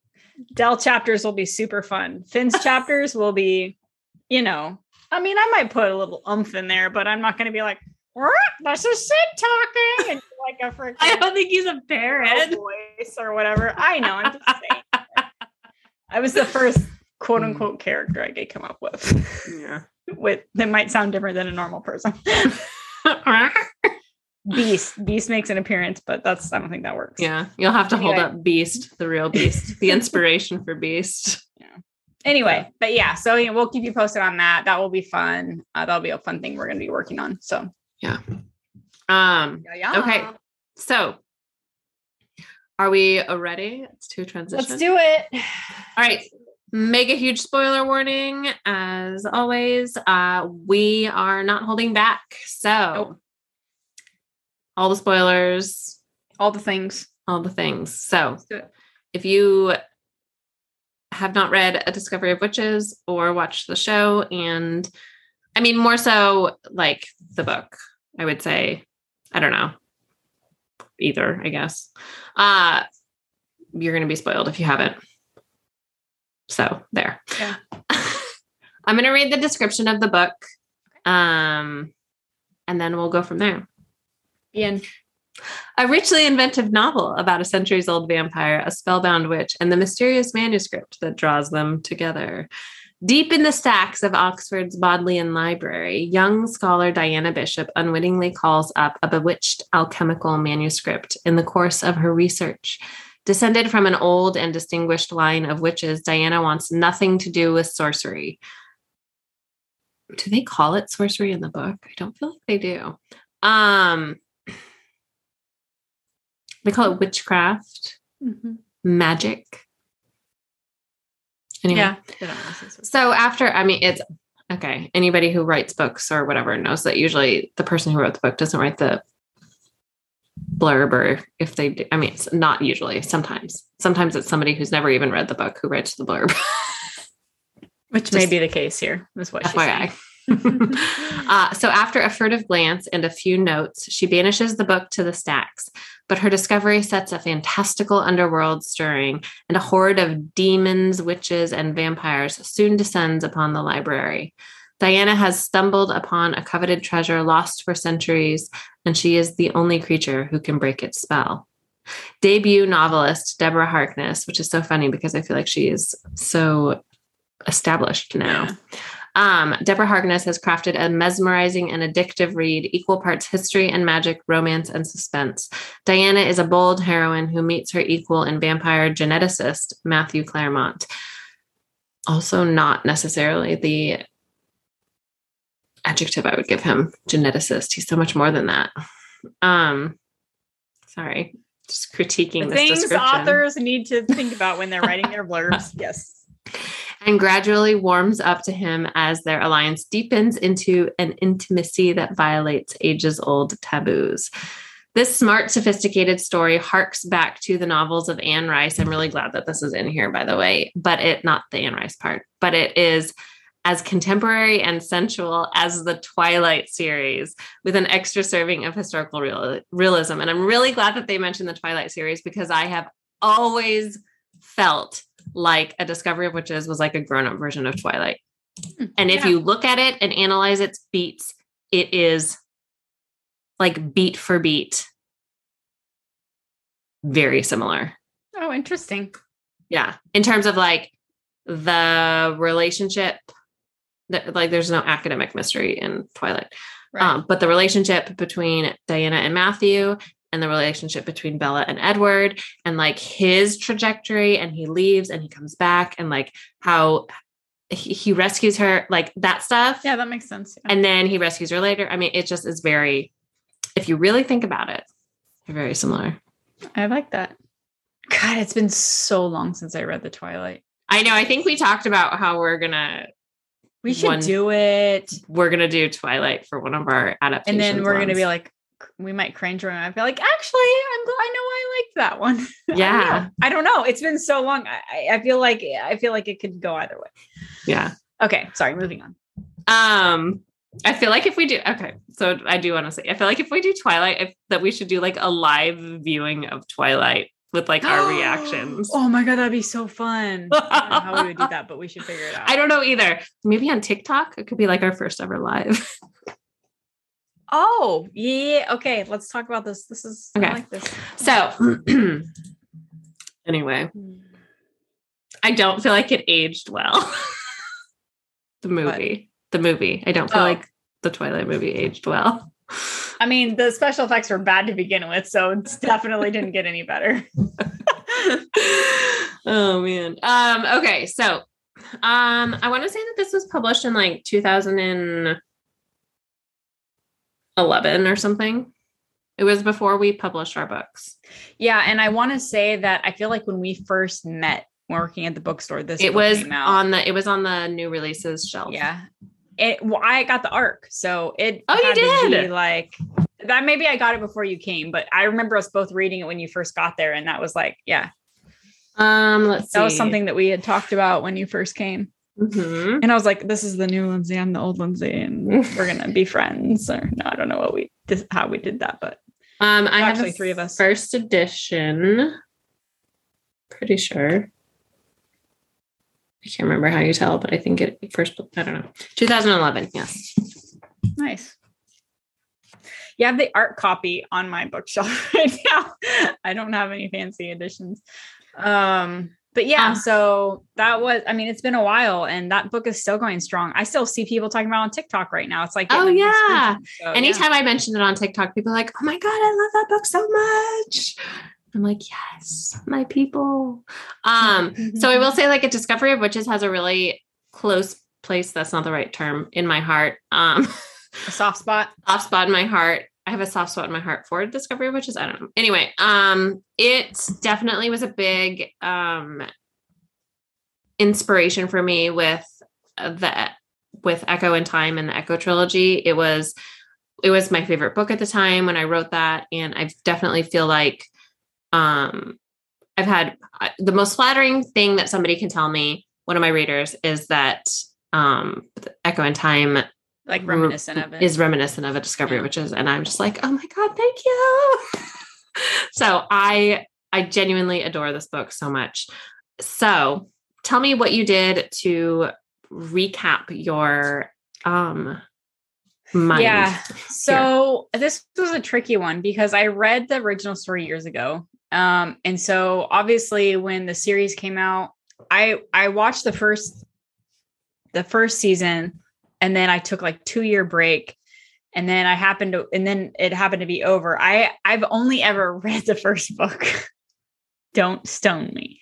dell chapters will be super fun. Finn's chapters will be you know i mean i might put a little umph in there but i'm not going to be like "What? this is sid talking? And like a freaking I don't think he's a parrot. voice or whatever. I know i'm just saying. I was the first quote mm. unquote character i could come up with. Yeah. with that might sound different than a normal person beast beast makes an appearance but that's i don't think that works yeah. You'll have to hold up Beast, the real Beast, the inspiration for Beast. Yeah. Anyway but yeah so you know, we'll keep you posted on that that will be fun uh, that'll be a fun thing we're going to be working on so yeah. Um, yeah, Okay. so are we ready? It's to transition. let's do it All right. Mega huge spoiler warning. As always, uh, we are not holding back. So, Nope. All the spoilers, all the things all the things. So, Let's do it. if you have not read A Discovery of Witches or watched the show, and I mean, more so like the book, I would say, I don't know, either, I guess. Uh, you're going to be spoiled if you haven't. So, there. Yeah. I'm going to read the description of the book. Um, and then we'll go from there. Ian A richly inventive novel about a centuries old vampire, a spellbound witch, and the mysterious manuscript that draws them together. Deep in the stacks of Oxford's Bodleian Library, young scholar Diana Bishop unwittingly calls up a bewitched alchemical manuscript in the course of her research. Descended from an old and distinguished line of witches, Diana wants nothing to do with sorcery. Do they call it sorcery in the book? I don't feel like they do. Um, they call it witchcraft, mm-hmm. magic. Anyway, yeah so after, I mean, it's okay. Anybody who writes books or whatever knows that usually the person who wrote the book doesn't write the blurb, or if they do, I mean, it's not usually. Sometimes, sometimes it's somebody who's never even read the book who writes the blurb. which may be the case here is what she's saying. uh, so after a furtive glance and a few notes, she banishes the book to the stacks. But her discovery sets a fantastical underworld stirring, and a horde of demons, witches, and vampires soon descends upon the library. Diana has stumbled upon a coveted treasure lost for centuries, and she is the only creature who can break its spell. Debut novelist Deborah Harkness, which is so funny because I feel like she is so established now. Yeah. Um, Deborah Harkness has crafted a mesmerizing and addictive read, equal parts history and magic, romance and suspense. Diana is a bold heroine who meets her equal in vampire geneticist Matthew Clairmont. Also, not necessarily the adjective I would give him, geneticist. He's so much more than that. Um, sorry, just critiquing the this things description. authors need to think about when they're writing their blurbs yes and gradually warms up to him as their alliance deepens into an intimacy that violates ages old taboos. This smart, sophisticated story harks back to the novels of Anne Rice. I'm really glad that this is in here, by the way, but it not the Anne Rice part, but it is as contemporary and sensual as the Twilight series with an extra serving of historical real- realism. And I'm really glad that they mentioned the Twilight series because I have always felt like a discovery of witches was like a grown-up version of twilight. And if Yeah. you look at it and analyze its beats it is like beat for beat very similar. Oh interesting. Yeah in terms of like the relationship that like there's no academic mystery in twilight. Right. Um, but the relationship between Diana and Matthew and the relationship between Bella and Edward and like his trajectory and he leaves and he comes back and like how he, he rescues her, like that stuff. Yeah, that makes sense. Yeah. And then he rescues her later. I mean, it just is very, if you really think about it, they're very similar. I like that. God, it's been so long since I read the Twilight. I know. I think we talked about how we're gonna We should One- do it. we're gonna do Twilight for one of our adaptations. And then we're gonna be like, we might cringe when I feel like, actually, I'm glad I know I liked that one. Yeah. know. I don't know. It's been so long. I, I- I feel like I feel like it could go either way. yeah. Okay, sorry, moving on. Um, I feel like if we do okay, so I do want to say I feel like if we do Twilight, if that we should do like a live viewing of Twilight with like our reactions. Oh my god, that'd be so fun. I don't know how we would do that, but we should figure it out. I don't know either. Maybe on TikTok, it could be like our first ever live. Oh, yeah. Okay, let's talk about this. This is Okay. I like this. So, anyway, I don't feel like it aged well. the movie, the movie. I don't feel Oh. like the Twilight movie aged well. I mean, the special effects were bad to begin with, so it definitely didn't get any better. oh man. Um. Okay. So, um, I want to say that this was published in like 2011 or something. It was before we published our books. Yeah, and I want to say that I feel like when we first met working at the bookstore, this it book was on the. It was on the new releases shelf. yeah. It well, I got the arc, so it Oh, you had to be, did? like that. Maybe I got it before you came, but I remember us both reading it when you first got there, and that was like, yeah, Um. Let's see. that was something that we had talked about when you first came. Mhm. And I was like, this is the new Lindsay, I'm the old Lindsay, and we're gonna be friends. Or no, I don't know what we this, how we did that, but Um, I have Actually, three of us. First edition. Pretty sure. I can't remember how you tell, but I think it first. I don't know. 2011. Yes. nice. You have the art copy on my bookshelf right now. I don't have any fancy editions. Um, but yeah, Ah. so that was, I mean, it's been a while and that book is still going strong. I still see people talking about it on TikTok right now. It's like, Oh, yeah. So, yeah. Anytime I mention it on TikTok, people are like, "Oh my god, I love that book so much." I'm like, "Yes, my people." Um. So I will say, like, a Discovery of Witches has a really close place. That's not the right term in my heart. Um. a soft spot. soft spot in my heart. I have a soft spot in my heart for Discovery of Witches. I don't know. Anyway, um, it definitely was a big um inspiration for me with the with Echo in Time and the Echo trilogy. It was it was my favorite book at the time when I wrote that, and I definitely feel like um I've had I- the most flattering thing that somebody can tell me. One of my readers is that um Echo in Time Like reminiscent of it. is reminiscent of a discovery Yeah. witches and i'm just like oh my god thank you so i i genuinely adore this book so much so tell me what you did to recap your um mind Yeah. So this was a tricky one because I read the original story years ago. Um, and so obviously when the series came out, I I watched the first the first season and then I took like two year break and then I happened to and then it happened to be over. I I've only ever read the first book. Don't stone me.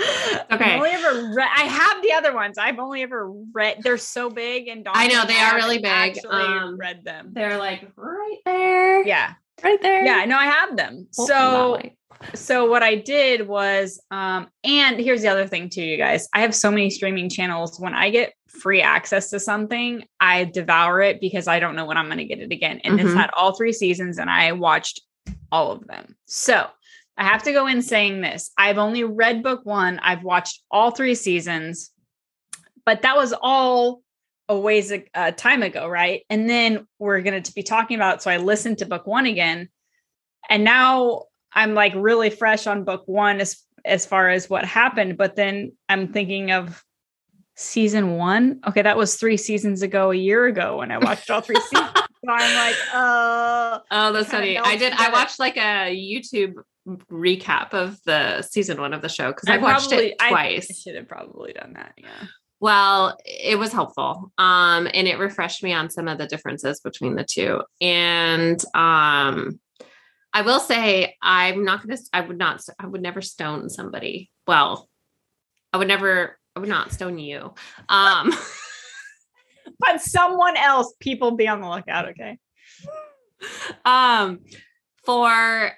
Okay. I've only ever read I have the other ones. I've only ever read they're so big and I know, they are really big. Actually Um, read them. they're like right there Yeah. right there Yeah, no, I have them. Hold So so what I did was um and here's the other thing too, you guys. I have so many streaming channels. When I get free access to something, I devour it because I don't know when I'm going to get it again. And this Mhm. had all three seasons and I watched all of them. So I have to go in saying this. I've only read book one. I've watched all three seasons, but that was all a ways a uh, time ago, right? And then we're going to be talking about. it. So I listened to book one again, and now I'm like really fresh on book one as as far as what happened. But then I'm thinking of season one. Okay, that was three seasons ago, a year ago when I watched all three seasons. So I'm like, oh, Oh, that's funny. I did. I watched like a YouTube recap of the season one of the show because I, I watched probably- it twice. I should have probably done that. Yeah. well, it was helpful. Um, and it refreshed me on some of the differences between the two. And um, I will say, I'm not gonna. I would not. I would never stone somebody. Well, I would never I not stone you. Um, but someone else, people be on the lookout. Okay. um, for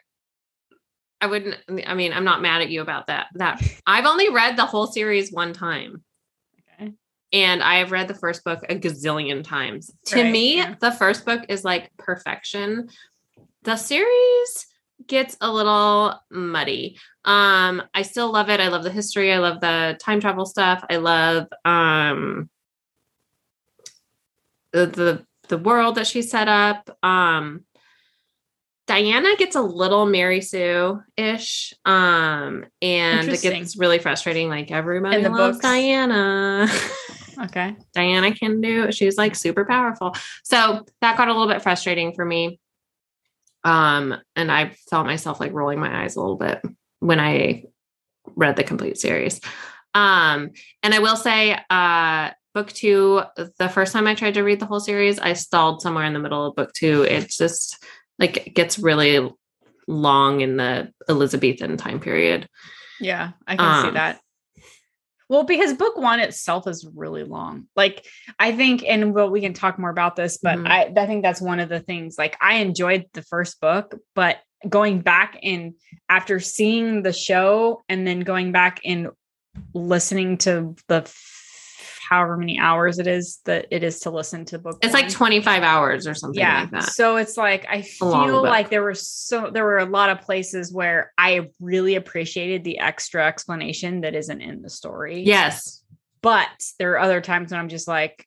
I wouldn't. I mean, I'm not mad at you about that. That I've only read the whole series one time. Okay. And I have read the first book a gazillion times. To Right, me, yeah. the first book is like perfection. The series gets a little muddy. Um, I still love it. I love the history. I love the time travel stuff. I love um the the, the world that she set up. Um Diana gets a little Mary Sue ish. Um, and it gets really frustrating. Like everybody In the loves books. Diana. Okay. Diana can do. She's like super powerful. So that got a little bit frustrating for me. Um, and I felt myself like rolling my eyes a little bit when I read the complete series. Um, and I will say, uh, book two, the first time I tried to read the whole series, I stalled somewhere in the middle of book two. It's just like it gets really long in the Elizabethan time period. Yeah, I can see Um, that. Well, because book one itself is really long. Like I think, and well, we can talk more about this, but Mhm. I, I think that's one of the things. Like I enjoyed the first book, but going back and after seeing the show and then going back and listening to the however many hours it is that it is to listen to book. It's like 25 hours or something yeah like that. so it's like i feel like there were so there were a lot of places where i really appreciated the extra explanation that isn't in the story Yes. but there are other times when i'm just like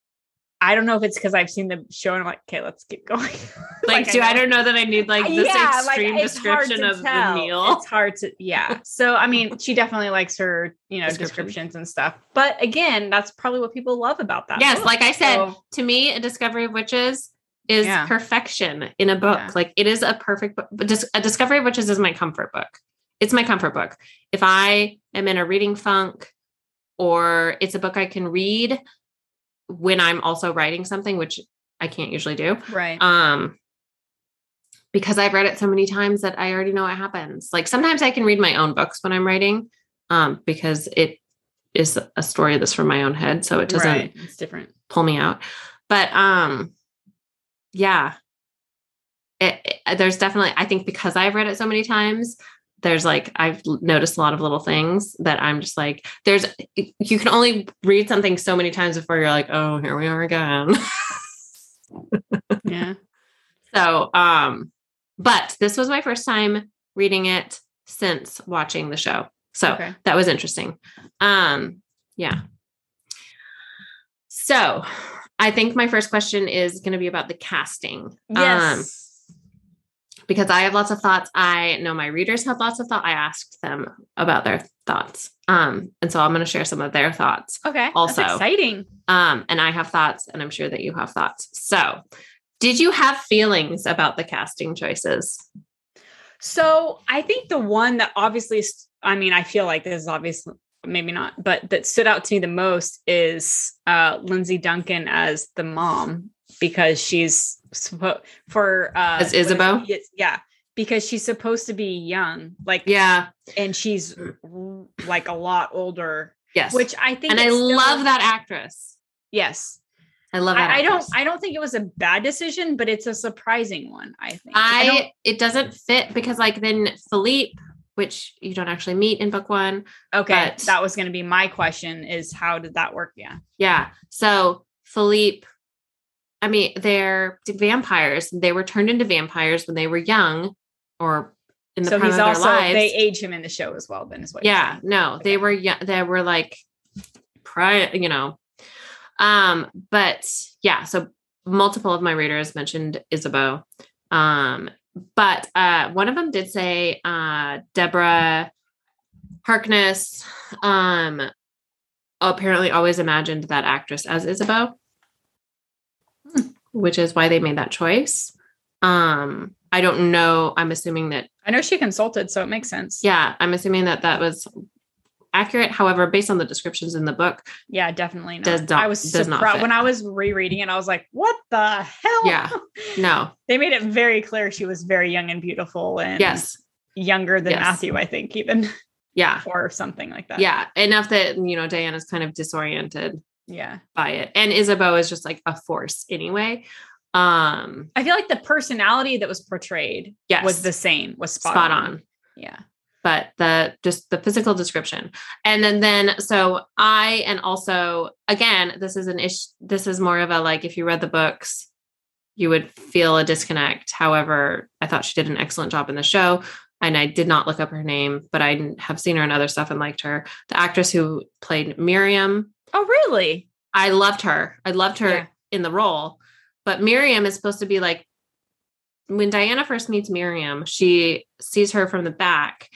i don't know if it's because i've seen the show and i'm like okay let's keep going Like, do I, know- don't know that I need like this Yeah, extreme hard description of tell. the meal. It's hard to, yeah. So, I mean, she definitely likes her, you know, Description. descriptions and stuff. But again, that's probably what people love about that. Yes, book. like I said, So- to me, a discovery of witches is Yeah. perfection in a book. Yeah. Like it is a perfect book. But a discovery of witches is my comfort book. It's my comfort book. If I am in a reading funk, or it's a book I can read when I'm also writing something, which I can't usually do. right. um because I've read it so many times that I already know what happens. Like sometimes I can read my own books when I'm writing um because it is a story that's from my own head so it doesn't right. It's different. pull me out. But um yeah. It, it- there's definitely I think because I've read it so many times there's like I've noticed a lot of little things that I'm just like there's you can only read something so many times before you're like oh here we are again. Yeah. So, um, but this was my first time reading it since watching the show. So Okay. that was interesting. Um, yeah. So I think my first question is going to be about the casting. Um, Yes. Because I have lots of thoughts. I know my readers have lots of thoughts. I asked them about their thoughts. Um, and so I'm going to share some of their thoughts. okay. also- exciting. Um, and I have thoughts, and I'm sure that you have thoughts. So, did you have feelings about the casting choices? So I think the one that obviously, I mean, I feel like this is obviously maybe not, but that stood out to me the most is uh Lindsay Duncan as the mom because she's supposed for uh As Isabeau? what is it? yeah, because she's supposed to be young, like Yeah. and she's like a lot older, Yes. which I think and I love that actress. Yes. I love that. I, I don't. I don't think it was a bad decision, but it's a surprising one, I think. don't- I it doesn't fit because like then Philippe, which you don't actually meet in book one. okay, that was going to be my question is how did that work? Yeah. Yeah. So Philippe, I mean, they're vampires. They were turned into vampires when they were young or in the so prime he's of their also lives. they age him in the show as well then is what you're yeah no they were young they were like prior you know. Um but yeah so multiple of my readers mentioned isabeau. Um but uh one of them did say uh deborah harkness um apparently always imagined that actress as isabeau which is why they made that choice um i don't know i'm assuming that i know she consulted so it makes sense yeah i'm assuming that that was accurate however based on the descriptions in the book yeah definitely not. Does not- i was does surprised when i was rereading it i was like what the hell Yeah. no they made it very clear she was very young and beautiful and yes younger than Yes. matthew i think even Yeah. or something like that. Yeah. Enough that, you know, Diana's kind of disoriented Yeah. by it. And Isabeau is just like a force anyway. Um, I feel like the personality that was portrayed yes. was the same, was spot, spot on. on. Yeah. but the just the physical description and then then so i and also again this is an issue this is more of a like if you read the books you would feel a disconnect however i thought she did an excellent job in the show and i did not look up her name but i have seen her in other stuff and liked her the actress who played miriam Oh, really? i loved her i loved her Yeah. in the role but miriam is supposed to be like when diana first meets miriam she sees her from the back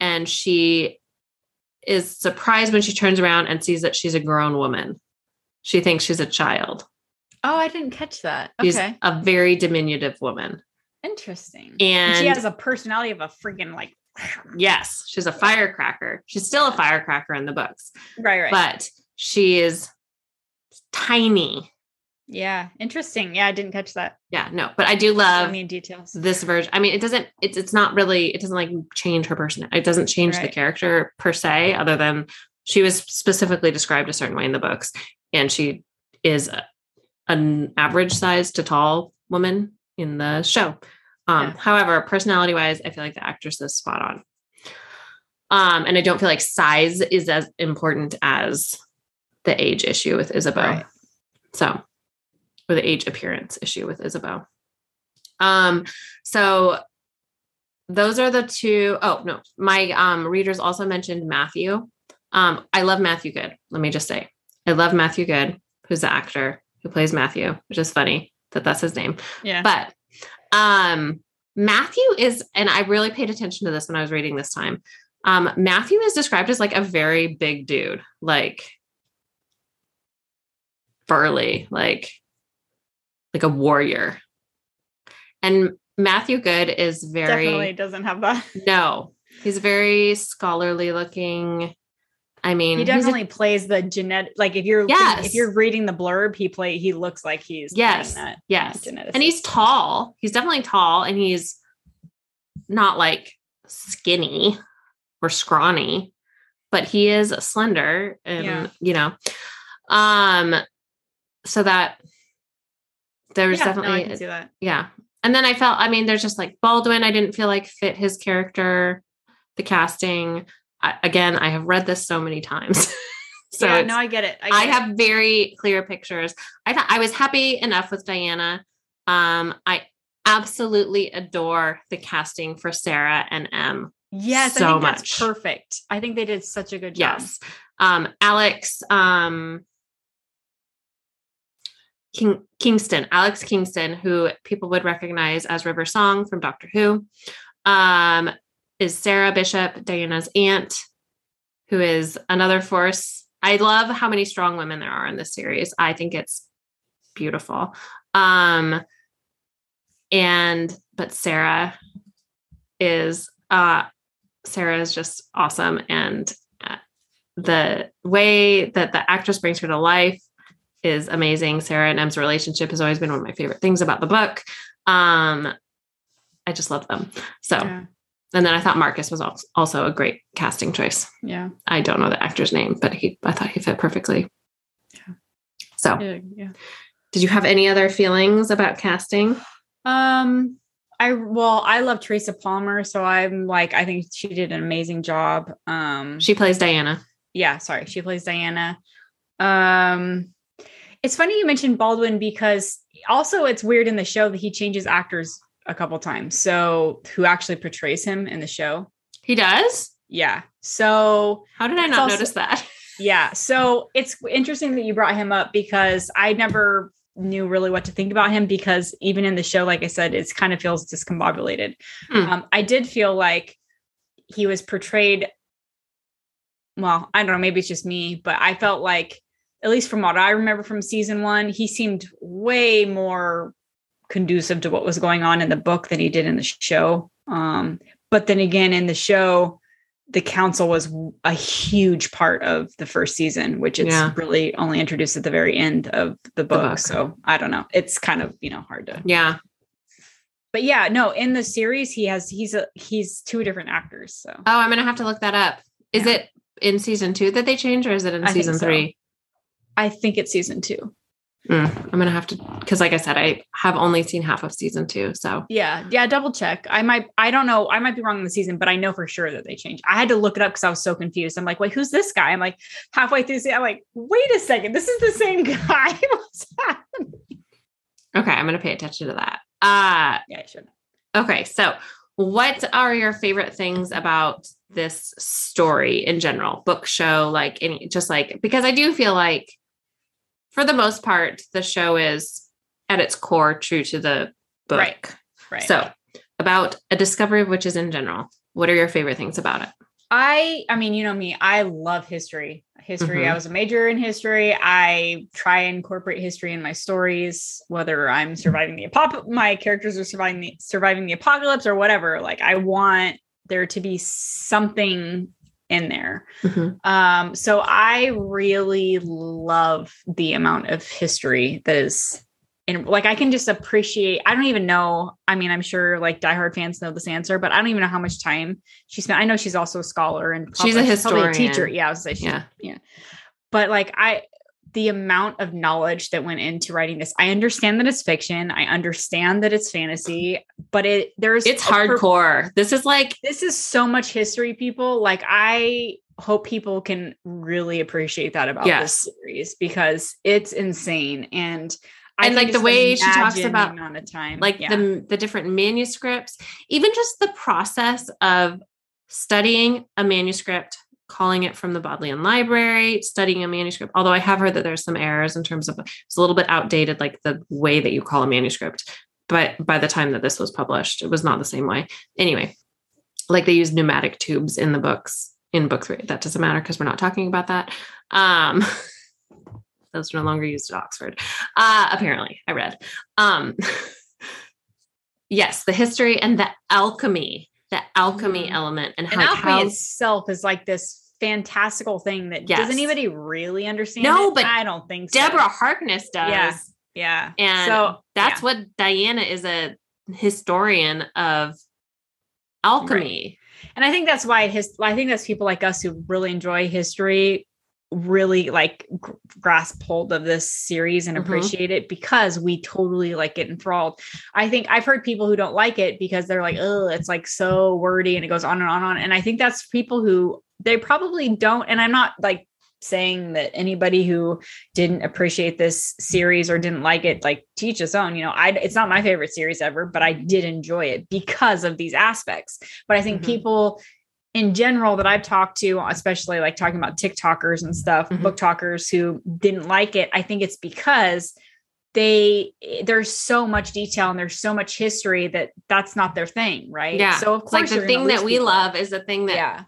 and she is surprised when she turns around and sees that she's a grown woman she thinks she's a child Oh, I didn't catch that. she's Okay. a very diminutive woman Interesting. and she has a personality of a freaking like yes she's a firecracker she's still a firecracker in the books right, right. but she is tiny yeah, interesting. Yeah, I didn't catch that. yeah no but i do I love mean details. this version i mean it doesn't it's it's not really it doesn't like change her person it doesn't change the character per se other than she was specifically described a certain way in the books and she is a- an average size to tall woman in the show um Yeah. however personality wise i feel like the actress is spot on um and i don't feel like size is as important as the age issue with isabel Right. so or the age appearance issue with Isabeau. Um, so those are the two oh no, my um readers also mentioned Matthew. Um, I love Matthew Goode. Let me just say, I love Matthew Goode, who's the actor who plays Matthew, which is funny that that's his name. Yeah. But um Matthew is, and I really paid attention to this when I was reading this time. Um, Matthew is described as like a very big dude, like burly, like like a warrior. And Matthew Goode is very Definitely doesn't have that. no, he's very scholarly looking. I mean, He he's a- definitely plays the genetic like if you're Yes. if you're reading the blurb, he play he looks like he's Yes. that yes, geneticist. and he's tall. He's definitely tall, and he's not like skinny or scrawny, but he is slender, and Yeah. you know, um, so that there's yeah, no, I definitely see that. yeah. And then I felt, I mean, there's just like Baldwin, I didn't feel like fit his character, the casting. I, again, I have read this so many times. so yeah, no, I get it. I, I get it. have very clear pictures. I thought I was happy enough with Diana. Um, I absolutely adore the casting for Sarah and Em. yes, I so much. perfect. I think they did such a good job. Yes. Um, Alex um King Kingston, Alex Kingston, who people would recognize as River Song from Doctor Who, um, is Sarah Bishop, Diana's aunt, who is another force. I love how many strong women there are in this series. I think it's beautiful. Um, and but Sarah is uh Sarah is just awesome and uh, the way that the actress brings her to life is amazing. Sarah and Em's relationship has always been one of my favorite things about the book. Um, I just love them. So, Yeah. and then I thought Marcus was als- also a great casting choice. Yeah. I don't know the actor's name, but he, I thought he fit perfectly. Yeah. So, Yeah. yeah. did you have any other feelings about casting? Um, I well, I love Teresa Palmer, so I'm like, I think she did an amazing job. Um, She plays Diana. yeah, sorry, she plays Diana. Um, it's funny you mentioned Baldwin because also it's weird in the show that he changes actors a couple times. So who actually portrays him in the show? He does? Yeah. So How did I not also- notice that? yeah, so it's interesting that you brought him up because I never knew really what to think about him because even in the show, like I said, it's kind of feels discombobulated. Hmm. Um, I did feel like he was portrayed. Well, I don't know, maybe it's just me, but I felt like, at least from what I remember from season one, he seemed way more conducive to what was going on in the book than he did in the show. Um, but then again, in the show, the council was a huge part of the first season, which it's Yeah. really only introduced at the very end of the book. book. So I don't know. It's kind of, you know, hard to Yeah. but yeah, no, in the series he has he's a he's two different actors. So Oh, I'm gonna have to look that up. Is Yeah. it in season two that they change, or is it in I season so. three? I think it's season two. Mm, I'm gonna have to because, like I said, I have only seen half of season two. So Yeah, yeah. Double check. I might. I don't know. I might be wrong in the season, but I know for sure that they changed. I had to look it up because I was so confused. I'm like, wait, who's this guy? I'm like halfway through. I'm like, wait a second, this is the same guy. What's happening? okay, I'm gonna pay attention to that. Uh Yeah, I should. okay. So, what are your favorite things about this story in general, book show, like any, just like because I do feel like, for the most part, the show is at its core true to the book. Right. Right. So, about a discovery of witches in general, what are your favorite things about it? I I mean, you know me, I love history. History. Mhm. I was a major in history. I try and incorporate history in my stories, whether I'm surviving the apop my characters are surviving the surviving the apocalypse or whatever. Like I want there to be something in there. Um, so I really love the amount of history that is in like I can just appreciate. I don't even know. I mean, I'm sure like diehard fans know this answer, but I don't even know how much time she spent. I know she's also a scholar and She's a historian. teacher. Yeah, I was she, Yeah. yeah. But like I the amount of knowledge that went into writing this. I understand that it's fiction. I understand that it's fantasy, but it there's It's a per- hardcore. This is like this is so much history, people. Like I hope people can really appreciate that about Yes. this series because it's insane. And I And, like, the way she talks imagine the about, amount of time. like yeah. the the different manuscripts even just the process of studying a manuscript calling it from the bodleian library studying a manuscript although i have heard that there's some errors in terms of it's a little bit outdated like the way that you call a manuscript. But by the time that this was published it was not the same way. Anyway like they use pneumatic tubes in the books in book three. That doesn't matter because we're not talking about that. Um those are no longer used at oxford. Uh apparently i read. Um yes the history and the alchemy the alchemy Mhm. element and and how, alchemy how itself is like this fantastical thing that Yes. does anybody really understand? No, it? but I don't think so. deborah harkness does Yeah. Yeah. and so that's yeah. what diana is a historian of alchemy and I think that's why his I think that's people like us who really enjoy history really like gr- grasp hold of this series and Mhm. appreciate it because we totally like get enthralled. I think I've heard people who don't like it because they're like, oh, it's like so wordy and it goes on and on and on. And I think that's people who they probably don't. And I'm not like saying that anybody who didn't appreciate this series or didn't like it like teach its own you know i it's not my favorite series ever but i did enjoy it because of these aspects but i think Mhm. people in general that I've talked to, especially like talking about TikTokers and stuff, Mhm. BookTokers who didn't like it, I think it's because they there's so much detail and there's so much history that that's not their thing, right? yeah So of course, like the thing that we people. love is the thing that yeah,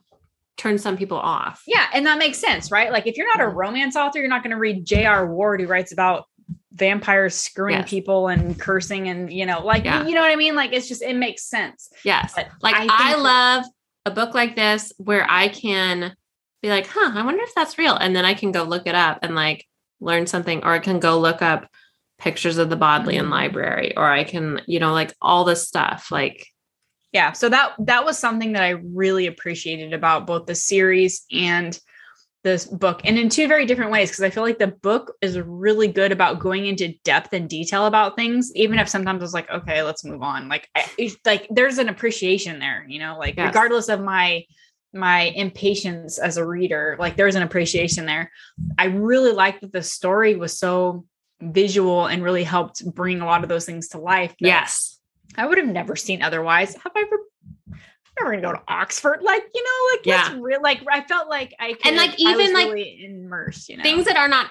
turns some people off yeah, and that makes sense, right? Like if you're not a Mhm. romance author, you're not going to read J.R. Ward who writes about vampires screwing Yes. people and cursing and you know, like Yeah. you know what I mean? Like it's just it makes sense. yes But like I I, love a book like this where i can be like huh i wonder if that's real and then i can go look it up and like learn something or i can go look up pictures of the bodleian Mhm. library or i can you know like all this stuff like yeah so that that was something that i really appreciated about both the series and this book and in two very different ways because i feel like the book is really good about going into depth and detail about things even if sometimes i was like okay let's move on like I, it's like there's an appreciation there you know like Yes. regardless of my my impatience as a reader like there's an appreciation there i really liked that the story was so visual and really helped bring a lot of those things to life yes I would have never seen otherwise. Have I ever? Never gonna go to Oxford. Like you know, like Yeah. real? Like I felt like I could, And, like, even, was like, really immersed. You know, things that are not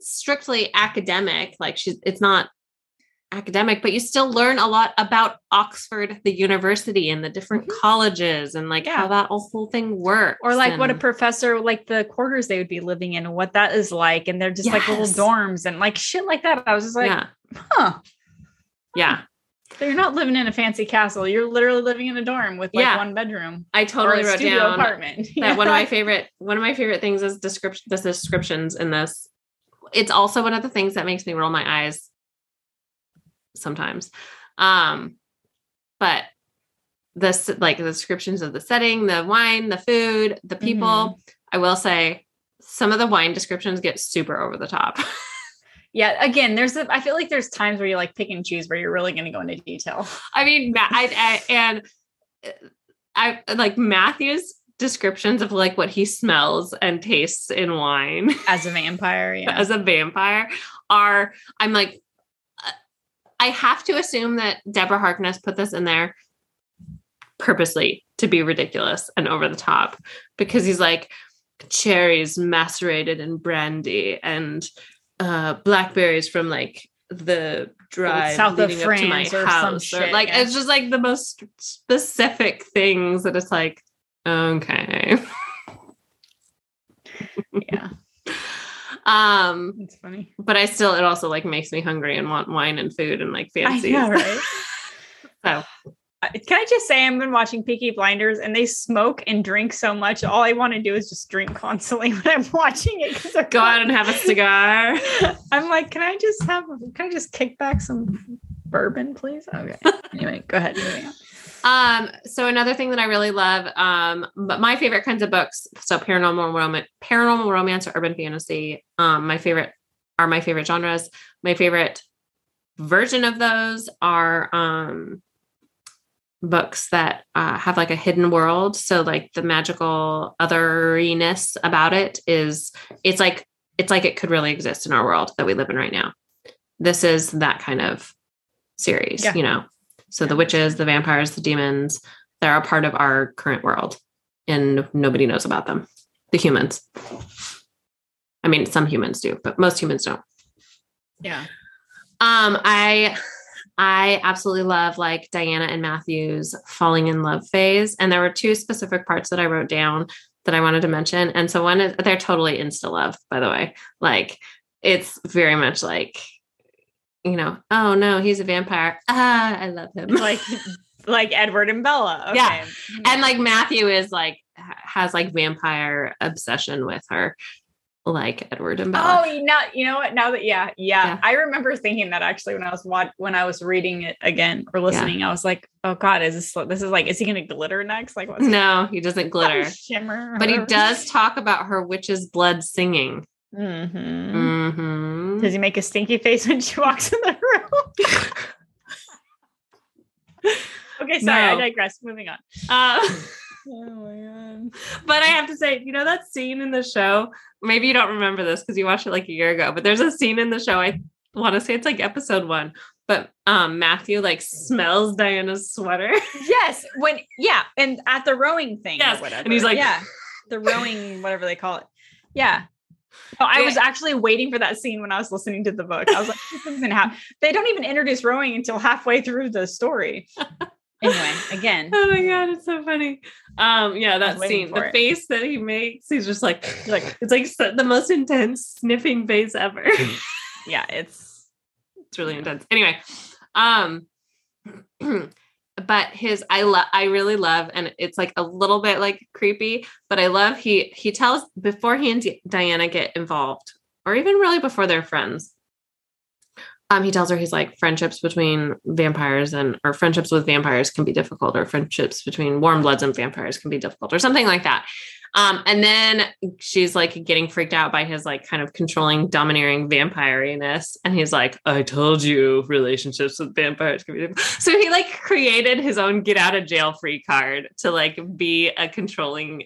strictly academic like she's it's not academic but you still learn a lot about oxford the university and the different Mhm. colleges and like Yeah. how that whole thing works or like what a professor, like the quarters they would be living in, and what that is like, and they're just like little dorms and like shit like that. I was just like, yeah huh. yeah So you're not living in a fancy castle. You're literally living in a dorm with like Yeah. one bedroom i totally wrote down apartment. that one of my favorite one of my favorite things is description the descriptions in this it's also one of the things that makes me roll my eyes sometimes um but this like the descriptions of the setting, the wine, the food, the people. Mhm. I will say some of the wine descriptions get super over the top. Yeah, again, there's a, I feel like there's times where you like pick and choose where you're really going to go into detail. I mean, I, I and uh, I like Matthew's descriptions of like what he smells and tastes in wine As a vampire, yeah. as a vampire are I'm like uh, I have to assume that Deborah Harkness put this in there purposely to be ridiculous and over the top because he's like cherries macerated in brandy and uh blackberries from like the drive south of leading up to my France or some house or shit, like yeah. it's just like the most specific things that it's like okay yeah, um it's funny. but I still it also like makes me hungry and want wine and food and like I fancy. know, right? So Can I just say I've been watching Peaky Blinders and they smoke and drink so much. All I want to do is just drink constantly when I'm watching it. Go out and have a cigar. I'm like, can I just have? Can I just kick back some bourbon, please? Okay. Anyway, go ahead. Um, so another thing that I really love, um, but my favorite kinds of books, so paranormal romance, paranormal romance or urban fantasy, um, my favorite are my favorite genres. My favorite version of those are um books that uh, have like a hidden world. So like the magical otheriness about it is it's like it's like it could really exist in our world that we live in right now. This is that kind of series, Yeah. you know. So the witches, the vampires, the demons, they're a part of our current world and nobody knows about them. The humans. I mean, some humans do, but most humans don't. Yeah. Um, I I absolutely love like Diana and Matthew's falling in love phase. And there were two specific parts that I wrote down that I wanted to mention. And so one is they're totally insta love, by the way. Like it's very much like, you know, oh no, he's a vampire. Ah, I love him. Like, like Edward and Bella. Okay. Yeah. and like Matthew is like has like vampire obsession with her, like Edward and Bella. Oh, you know, you know what? Now that yeah, yeah, Yeah. I remember thinking that actually when I was wat- when I was reading it again or listening, I was like, oh god, is this this is like, is he gonna glitter next? Like what's no, he doesn't glitter. shimmer? But he does talk about her witch's blood singing. Mm-hmm. hmm Does he make a stinky face when she walks in the room? okay, sorry, I digress. Moving on. Uh, Oh my god. but I have to say, you know that scene in the show? Maybe you don't remember this because you watched it like a year ago, but there's a scene in the show. I want to say it's like episode one, but um Matthew like smells Diana's sweater. Yes, when yeah, and at the rowing thing, Yes, or whatever. and he's like- yeah, the rowing, whatever they call it. Yeah. No, I was actually waiting for that scene when I was listening to the book. I was like, this isn't how they don't even introduce rowing until halfway through the story. Anyway, again, oh my god, it's so funny. Um, yeah, that scene, the it. face that he makes, he's just like, like it's like the most intense sniffing face ever. yeah, it's it's really intense. Anyway, um but his I love I really love and it's like a little bit like creepy, but I love he he tells before he and Di- Diana get involved or even really before they're friends. Um he tells her he's like friendships between vampires and or friendships with vampires can be difficult or friendships between warm bloods and vampires can be difficult or something like that. Um, and then she's like getting freaked out by his like kind of controlling, domineering vampiriness. And he's like, I told you relationships with vampires can be difficult. So he like created his own get out of jail free card to like be a controlling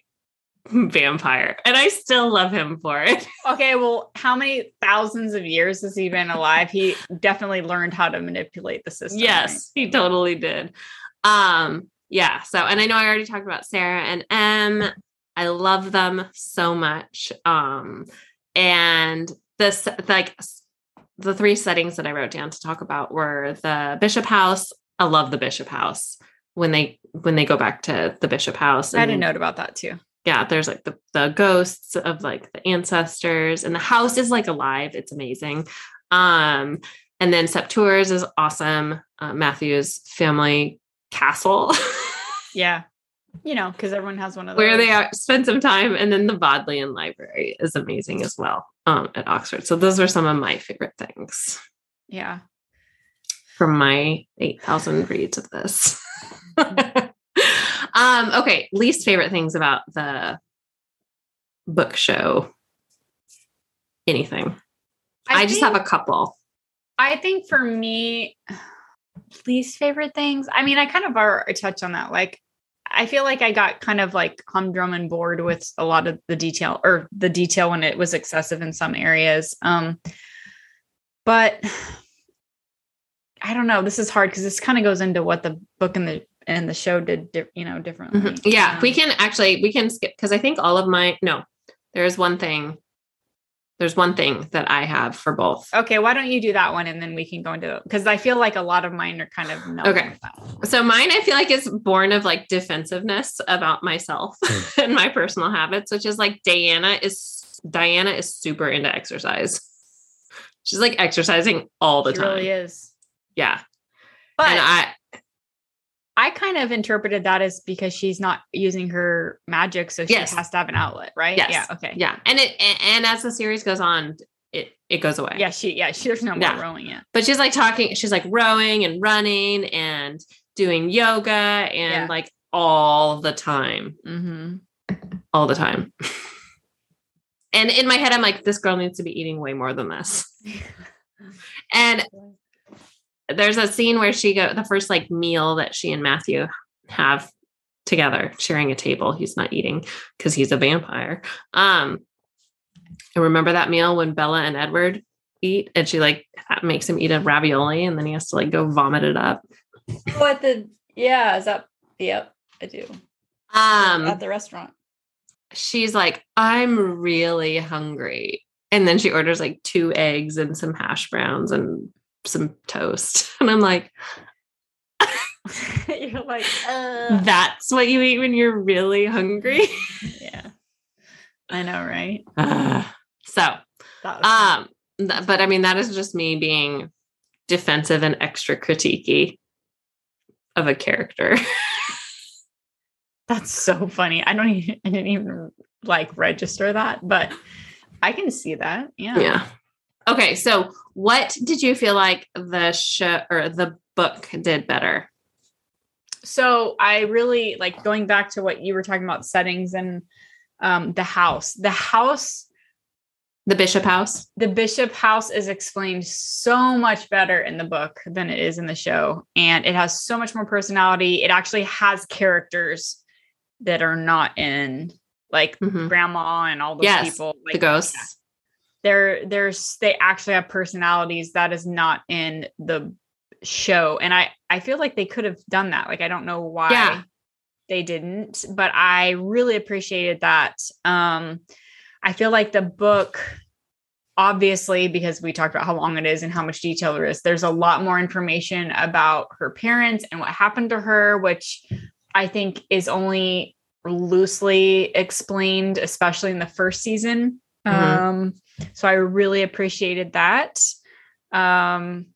vampire. And I still love him for it. okay. Well, how many thousands of years has he been alive? He definitely learned how to manipulate the system. yes, he totally did. Um, yeah. So, and I know I already talked about Sarah and Em. I love them so much. Um, and this like the three settings that I wrote down to talk about were the Bishop House. I love the Bishop House when they when they go back to the Bishop House. I had a note about that too. Yeah, there's like the, the ghosts of like the ancestors, and the house is like alive. It's amazing. Um, and then Sept-Tours is awesome. Uh, Matthew's family castle, Yeah. You know, because everyone has one of those. where they are spend some time, and then the Bodleian Library is amazing as well um, at Oxford. So those were some of my favorite things Yeah. from my eight thousand reads of this. Um, okay, least favorite things about the book show. Anything. I, just have a couple. I think for me, least favorite things. I mean, I kind of already touched on that. Like, I feel like I got kind of like humdrum and bored with a lot of the detail or the detail when it was excessive in some areas. Um, but I don't know. This is hard because this kind of goes into what the book and the and the show did, di- you know, differently. Mhm. Yeah, Um, we can actually we can skip because I think all of my no, there's one thing. There's one thing that I have for both. Okay, why don't you do that one and then we can go into because I feel like a lot of mine are kind of no. Okay. So mine, I feel like is born of like defensiveness about myself and my personal habits, which is like Diana is Diana is super into exercise. She's like exercising all the She time. really is. Yeah. But and I I kind of interpreted that as because she's not using her magic, so she Yes. has to have an outlet, right? Yes. Yeah. Okay. yeah. And it and, and as the series goes on, it it goes away. Yeah. She. Yeah. She. There's no more Yeah. rowing yet. But she's like talking, she's like rowing and running and doing yoga and Yeah. like all the time. Mm-hmm. All the time. and in my head, I'm like, this girl needs to be eating way more than this. And there's a scene where she go the first like meal that she and Matthew have together, sharing a table. He's not eating because he's a vampire. Um, I remember that meal when Bella and Edward eat, and she like makes him eat a ravioli, and then he has to like go vomit it up. What the? Yeah. Is that? Yep. I do. Um, At the restaurant. she's like, I'm really hungry. And then she orders like two eggs and some hash browns and some toast. And I'm like, You're like. Uh. that's what you eat when you're really hungry. Yeah. I know, right? Ah. so, That was fun. um, th- but I mean, that is just me being defensive and extra critiquey of a character. That's so funny. I don't even. I didn't even like register that, but I can see that. Yeah. yeah. Okay. So, what did you feel like the show or the book did better? so i really like going back to what you were talking about settings and um the house the house The Bishop House? the bishop house is explained so much better in the book than it is in the show and it has so much more personality it actually has characters that are not in like Mhm. grandma and all those Yes, people The like ghosts. They're there's they actually have personalities that is not in the show. And i i feel like they could have done that. Like i don't know why Yeah. they didn't but i really appreciated that. Um i feel like the book obviously because we talked about how long it is and how much detail there is there's a lot more information about her parents and what happened to her which i think is only loosely explained especially in the first season Mhm. um so i really appreciated that um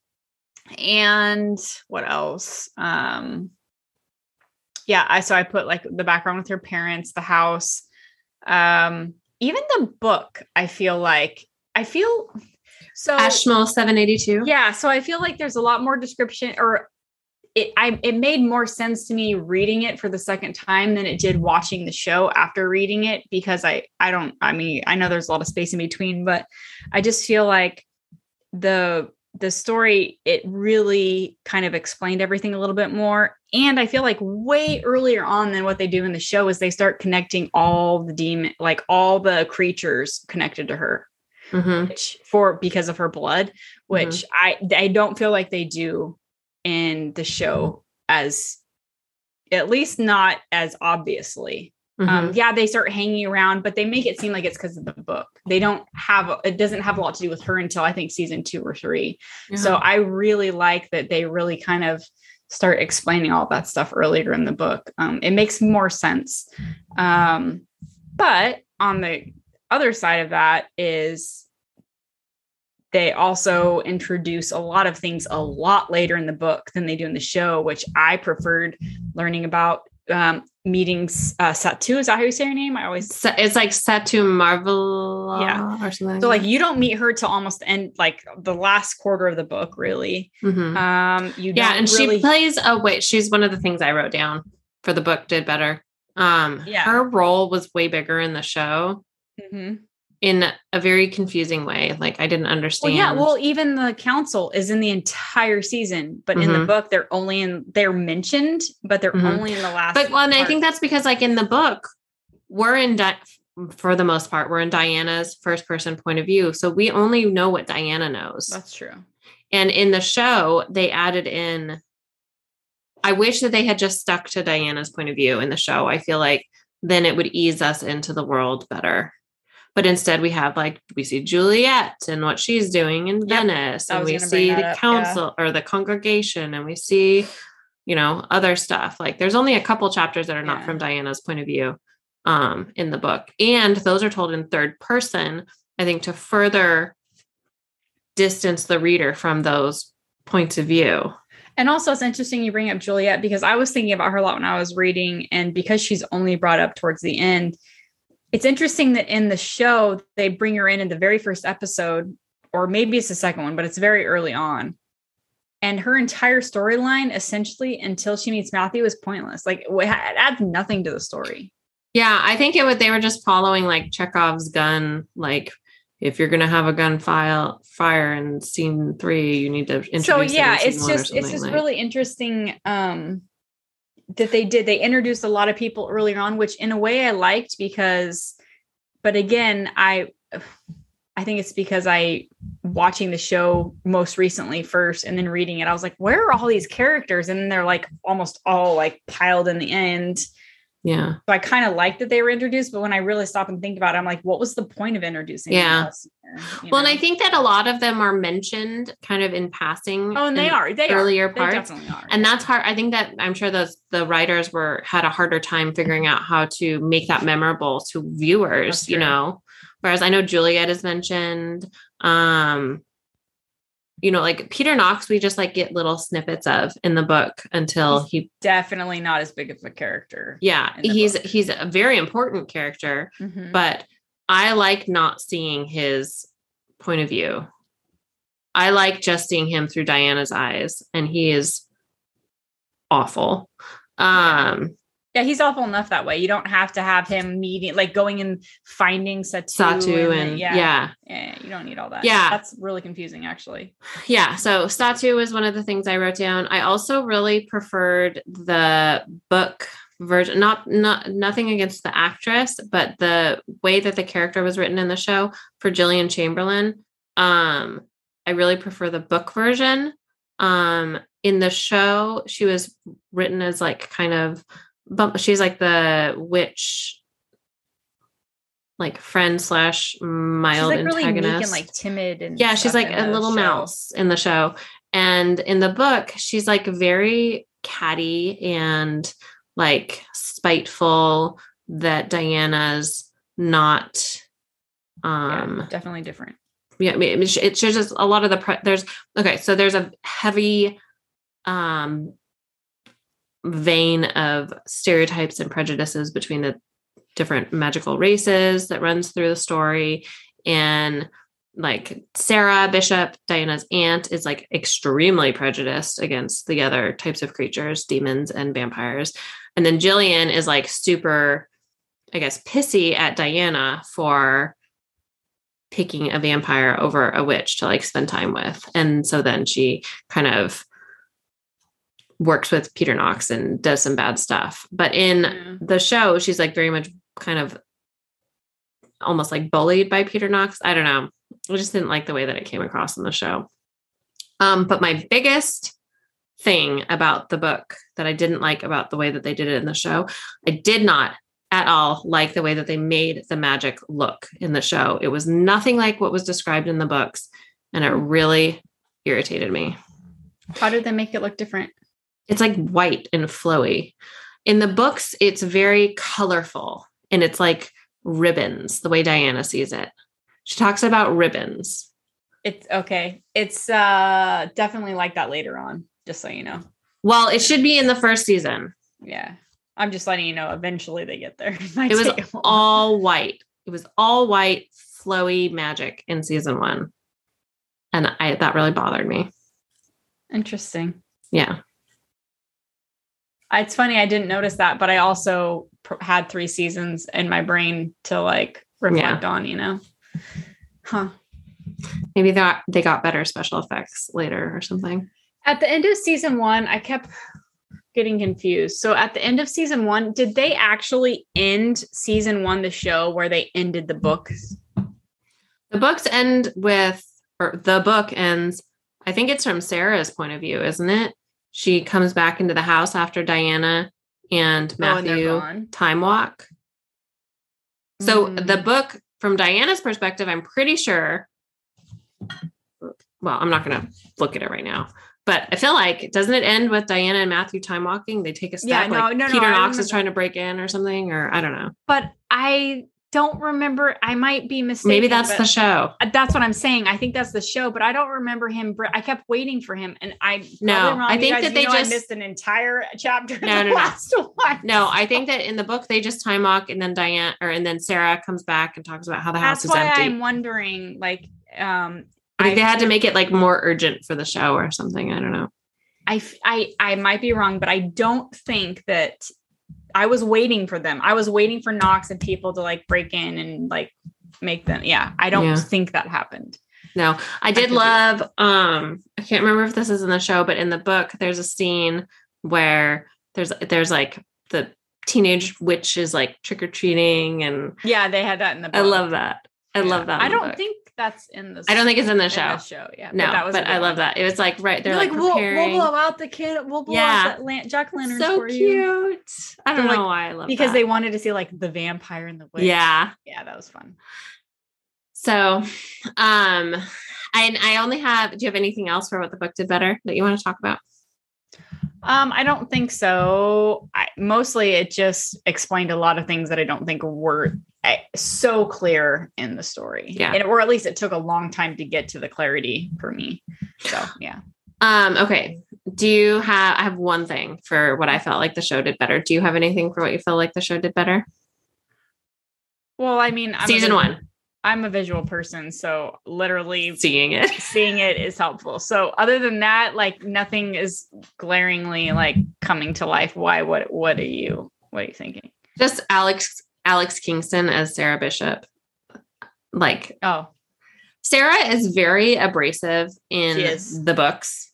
and what else um yeah i so i put like the background with her parents the house um even the book i feel like i feel so Ashmole 782. yeah so i feel like there's a lot more description or it I it made more sense to me reading it for the second time than it did watching the show after reading it because I I don't I mean I know there's a lot of space in between but I just feel like the the story it really kind of explained everything a little bit more and I feel like way earlier on than what they do in the show is they start connecting all the demon like all the creatures connected to her Mhm. which for because of her blood which i i don't feel like they do in the show as at least not as obviously. Um Mhm. yeah they start hanging around but they make it seem like it's because of the book. They don't have it doesn't have a lot to do with her until i think season two or three. So i really like that they really kind of start explaining all that stuff earlier in the book. Um, it makes more sense. Um, but on the other side of that is they also introduce a lot of things a lot later in the book than they do in the show which i preferred learning about um, meetings uh, satu is that how you say her name i always it's like Satu Marvel Yeah. or something. so like you don't meet her till almost the end like the last quarter of the book really Mhm. um you yeah, and really she plays a wait. She's one of the things I wrote down for the book did better. Um, Yeah. her role was way bigger in the show Mhm. In a very confusing way. Like I didn't Well, understand. yeah. Well, even the council is in the entire season, but in the Mhm. book, they're only in they're mentioned, but they're Mhm. only in the last. but well, and I think that's because like in the book, we're in Di- for the most part, we're in Diana's first person point of view. So we only know what Diana knows. that's true. And in the show, they added in. I wish that they had just stuck to Diana's point of view in the show. I feel like then it would ease us into the world better. But instead, we have like we see Juliet and what she's doing in Yep. Venice, and we see the up, yeah. council or the congregation, and we see, you know, other stuff. Like there's only a couple chapters that are not Yeah. from Diana's point of view um, in the book, and those are told in third person. I think to further distance the reader from those points of view. And also, it's interesting you bring up Juliet because I was thinking about her a lot when I was reading, and because she's only brought up towards the end, it's interesting that in the show they bring her in in the very first episode, or maybe it's the second one, but it's very early on. And her entire storyline, essentially, until she meets Matthew, is pointless. Like it adds nothing to the story. Yeah, I think it would. They were just following like Chekhov's gun. Like, if you're gonna have a gun file fire in scene three, you need to introduce. so yeah it's just it's just like- really interesting um that they did they introduced a lot of people earlier on which in a way i liked because but again i i think it's because i watching the show most recently first and then reading it i was like where are all these characters? And they're like almost all like piled in the end Yeah, so i kind of like that they were introduced but when i really stop and think about it i'm like what was the point of introducing Yeah. else here, you well, and I think that a lot of them are mentioned kind of in passing. oh and they are they earlier are. They parts. definitely are and that's hard. I think that I'm sure those the writers were had a harder time figuring out how to make that memorable to viewers. You know, whereas I know Juliet is mentioned. Um, you know, like Peter Knox, we just like get little snippets of in the book until He's he definitely not as big of a character. yeah he's book. he's a very important character Mhm. but i like not seeing his point of view i like just seeing him through diana's eyes and he is awful um yeah, he's awful enough that way. You don't have to have him meeting, like going and finding Satu. satu and, and yeah, yeah yeah, you don't need all that. Yeah. that's really confusing, actually. yeah so satu was one of the things i wrote down i also really preferred the book version not not nothing against the actress but the way that the character was written in the show for Gillian Chamberlain um i really prefer the book version um in the show she was written as like kind of bump she's like the witch like friend slash mild she's like really antagonist and like timid and yeah she's like a little show. mouse in the show and in the book she's like very catty and like spiteful that diana's not Yeah, um definitely different. yeah, I mean, it's it's just a lot of the pre- there's okay so there's a heavy um vein of stereotypes and prejudices between the different magical races that runs through the story and like Sarah Bishop, Diana's aunt, is like extremely prejudiced against the other types of creatures, demons and vampires. And then Gillian is like super, I guess, pissy at Diana for picking a vampire over a witch to like spend time with. And so then she kind of works with Peter Knox and does some bad stuff. But in Yeah. the show, she's like very much kind of almost like bullied by Peter Knox. I don't know. I just didn't like the way that it came across in the show. Um, but my biggest thing about the book that I didn't like about the way that they did it in the show, I did not at all like the way that they made the magic look in the show. It was nothing like what was described in the books, and it really irritated me. How did they make it look different? It's like white and flowy. In the books, it's very colorful and it's like ribbons, the way Diana sees it. She talks about ribbons. It's okay. It's uh definitely like that later on, just so you know. Well, it should be in the first season. Yeah. I'm just letting you know eventually they get there. It, was all white. It was all white, flowy magic in season one. And I that really bothered me. interesting. Yeah. It's funny I didn't notice that, but I also pr- had three seasons in my brain to like reflect on. You know, huh? Maybe that they got better special effects later or something. At the end of season one, I kept getting confused. So at the end of season one, did they actually end season one, the show where they ended the books? The books end with, or the book ends, I think it's from Sarah's point of view, isn't it? She comes back into the house after Diana and Oh, and Matthew time walk. So Mm. the book from Diana's perspective, I'm pretty sure. Well, I'm not going to look at it right now, but I feel like doesn't it end with Diana and Matthew time walking? They take a step. Yeah, no, like no, no, Peter Knox is trying to break in or something, or I don't know. But I don't remember. I might be mistaken. Maybe that's the show. Uh, That's what I'm saying. I think that's the show, but I don't remember him. I kept waiting for him, and I No. I think guys, that they know I just- missed an entire chapter. in No, the no, no. last one. No, I think that in the book they just time walk, and then Diane or and then Sarah comes back and talks about how the house is why empty. I'm wondering. Like, um, I think I- they had to make it like more urgent for the show or something. I don't know. I, I I might be wrong, but I don't think that I was waiting for them. I was waiting for Knox and people to like break in and like make them. Yeah, I don't Yeah. think that happened. No, I did be- love um I can't remember if this is in the show, but in the book there's a scene where there's there's like the teenage witch is like trick-or-treating and Yeah, they had that in the. I love that. I Yeah. love that. I don't think that's in the. I don't think it's in the in show. the show. Yeah, No, that was. but I love that. It was like right, they're like, like, we'll, we'll blow out the kid. We'll blow Yeah. out that lan- jack lanterns so for you cute. I don't They're know like- why I love because that. they wanted to see like the vampire and the witch. Yeah. yeah, that was fun. So, um, I I only have. Do you have anything else for what the book did better that you want to talk about? Um, I don't think so. I, mostly, it just explained a lot of things that I don't think were eh, so clear in the story. Yeah. and, or at least it took a long time to get to the clarity for me. So yeah. Um, okay. Do you have I have one thing for what I felt like the show did better. Do you have anything for what you feel like the show did better? Well, I mean, I'm Season one, I'm a visual person, so literally seeing it. seeing it is helpful. So other than that, like nothing is glaringly like coming to life. Why? What? What are you? What are you thinking? Just Alex Alex Kingston as Sarah Bishop. Like Oh, Sarah is very abrasive in is. the books.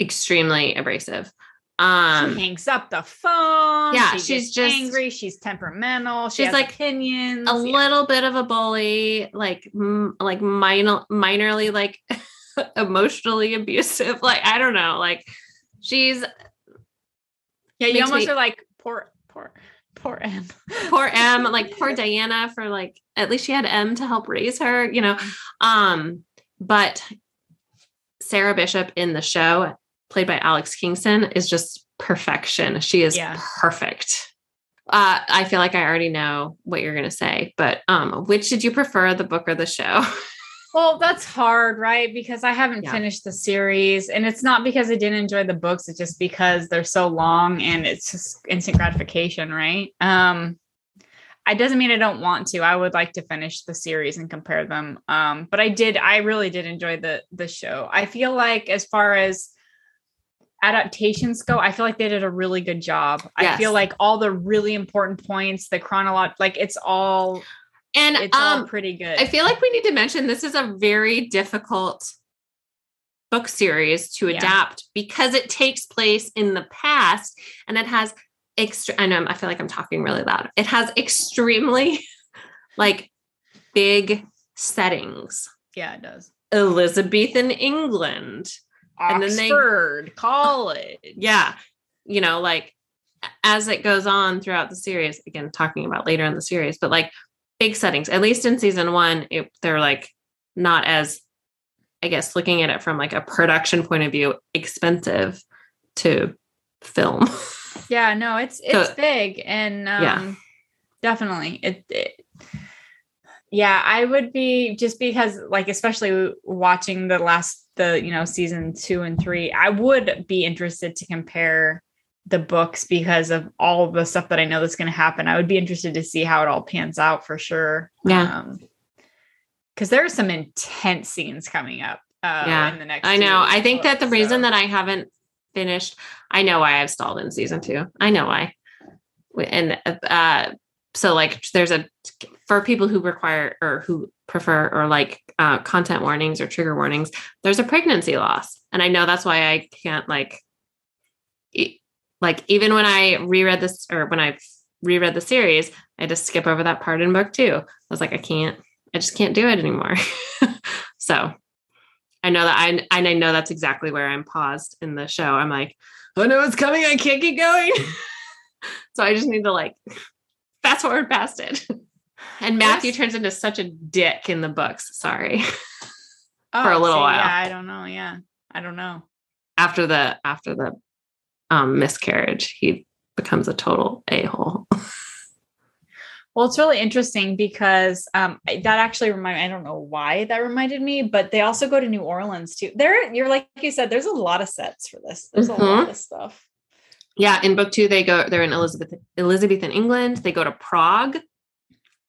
Extremely abrasive. Um she hangs up the phone. yeah, she she's just- angry. She's temperamental. She She's has like opinions. a Yeah. little bit of a bully, like m- like minor minorly like emotionally abusive. Like I don't know, like she's Yeah, you almost me- are like poor, poor, poor Em. poor Em, like poor Diana for like at least she had Em to help raise her, you know. Um, but Sarah Bishop in the show, played by Alex Kingston, is just perfection. She is Yeah. perfect. Uh, I feel like I already know what you're gonna say, but um, which did you prefer, the book or the show? Well, that's hard, right? Because I haven't Yeah. finished the series, and it's not because I didn't enjoy the books. It's just because they're so long, and it's just instant gratification, right? Um, it doesn't mean I don't want to. I would like to finish the series and compare them. Um, but I did. I really did enjoy the the show. I feel like as far as adaptations go, I feel like they did a really good job. I feel like all the really important points, the chronology, like it's all And it's all um, pretty good. I feel like we need to mention this is a very difficult book series to Yeah. adapt because it takes place in the past and it has extra I know I feel like I'm talking really loud. It has extremely like big settings. yeah, it does. Elizabethan England. And then they- Oxford college. Yeah. You know, like as it goes on throughout the series, again, talking about later in the series, but like big settings, at least in season one, it, they're like not as, I guess, looking at it from like a production point of view, expensive to film. Yeah, no, it's it's So- big and um Yeah. definitely it, it yeah, I would be just because like especially watching the last the you know season 2 and 3, I would be interested to compare the books because of all the stuff that I know that's going to happen. I would be interested to see how it all pans out for sure. Yeah. Um cuz there are some intense scenes coming up uh Yeah, in the next I know. I think that the books, reason that I haven't finished. I know why I've stalled in season two. I know why. And uh, so like there's a for people who require or who prefer or like uh, content warnings or trigger warnings, there's a pregnancy loss, and I know that's why I can't like like even when I reread this or when I reread the series, I just skip over that part in book two. I was like, I can't, I just can't do it anymore. so I know that I and I know that's exactly where I'm paused in the show. I'm like, oh no, it's coming. I can't keep going. so I just need to like fast forward past it. And Matthew yes. turns into such a dick in the books. Sorry. Oh, For a little while. Yeah, I don't know. Yeah. I don't know. After the after the um miscarriage, he becomes a total a-hole. Well, it's really interesting because um, that actually reminded I don't know why that reminded me, but they also go to New Orleans too. There, you're like you said, there's a lot of sets for this. There's mm-hmm. a lot of stuff. Yeah, in book two, they go, they're in Elizabeth, Elizabethan England. They go to Prague.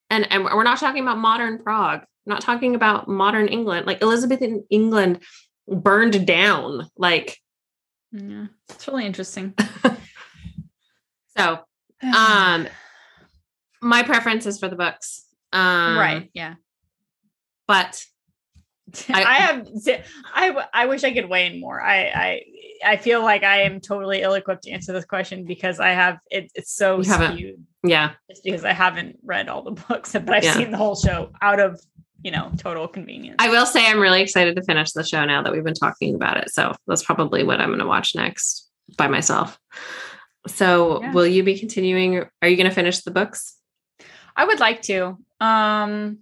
And, and we're not talking about modern Prague. We're not talking about modern England. Like Elizabethan England burned down. Like, yeah, it's really interesting. so, um, my preference is for the books. Um, right. Yeah. But I, I, have I I wish I could weigh in more. I I I feel like I am totally ill equipped to answer this question because I have it, it's so skewed. Yeah. Just because I haven't read all the books, but I've yeah. seen the whole show out of you know total convenience. I will say I'm really excited to finish the show now that we've been talking about it. So that's probably what I'm going to watch next by myself. So yeah. will you be continuing? Are you going to finish the books? I would like to. Um,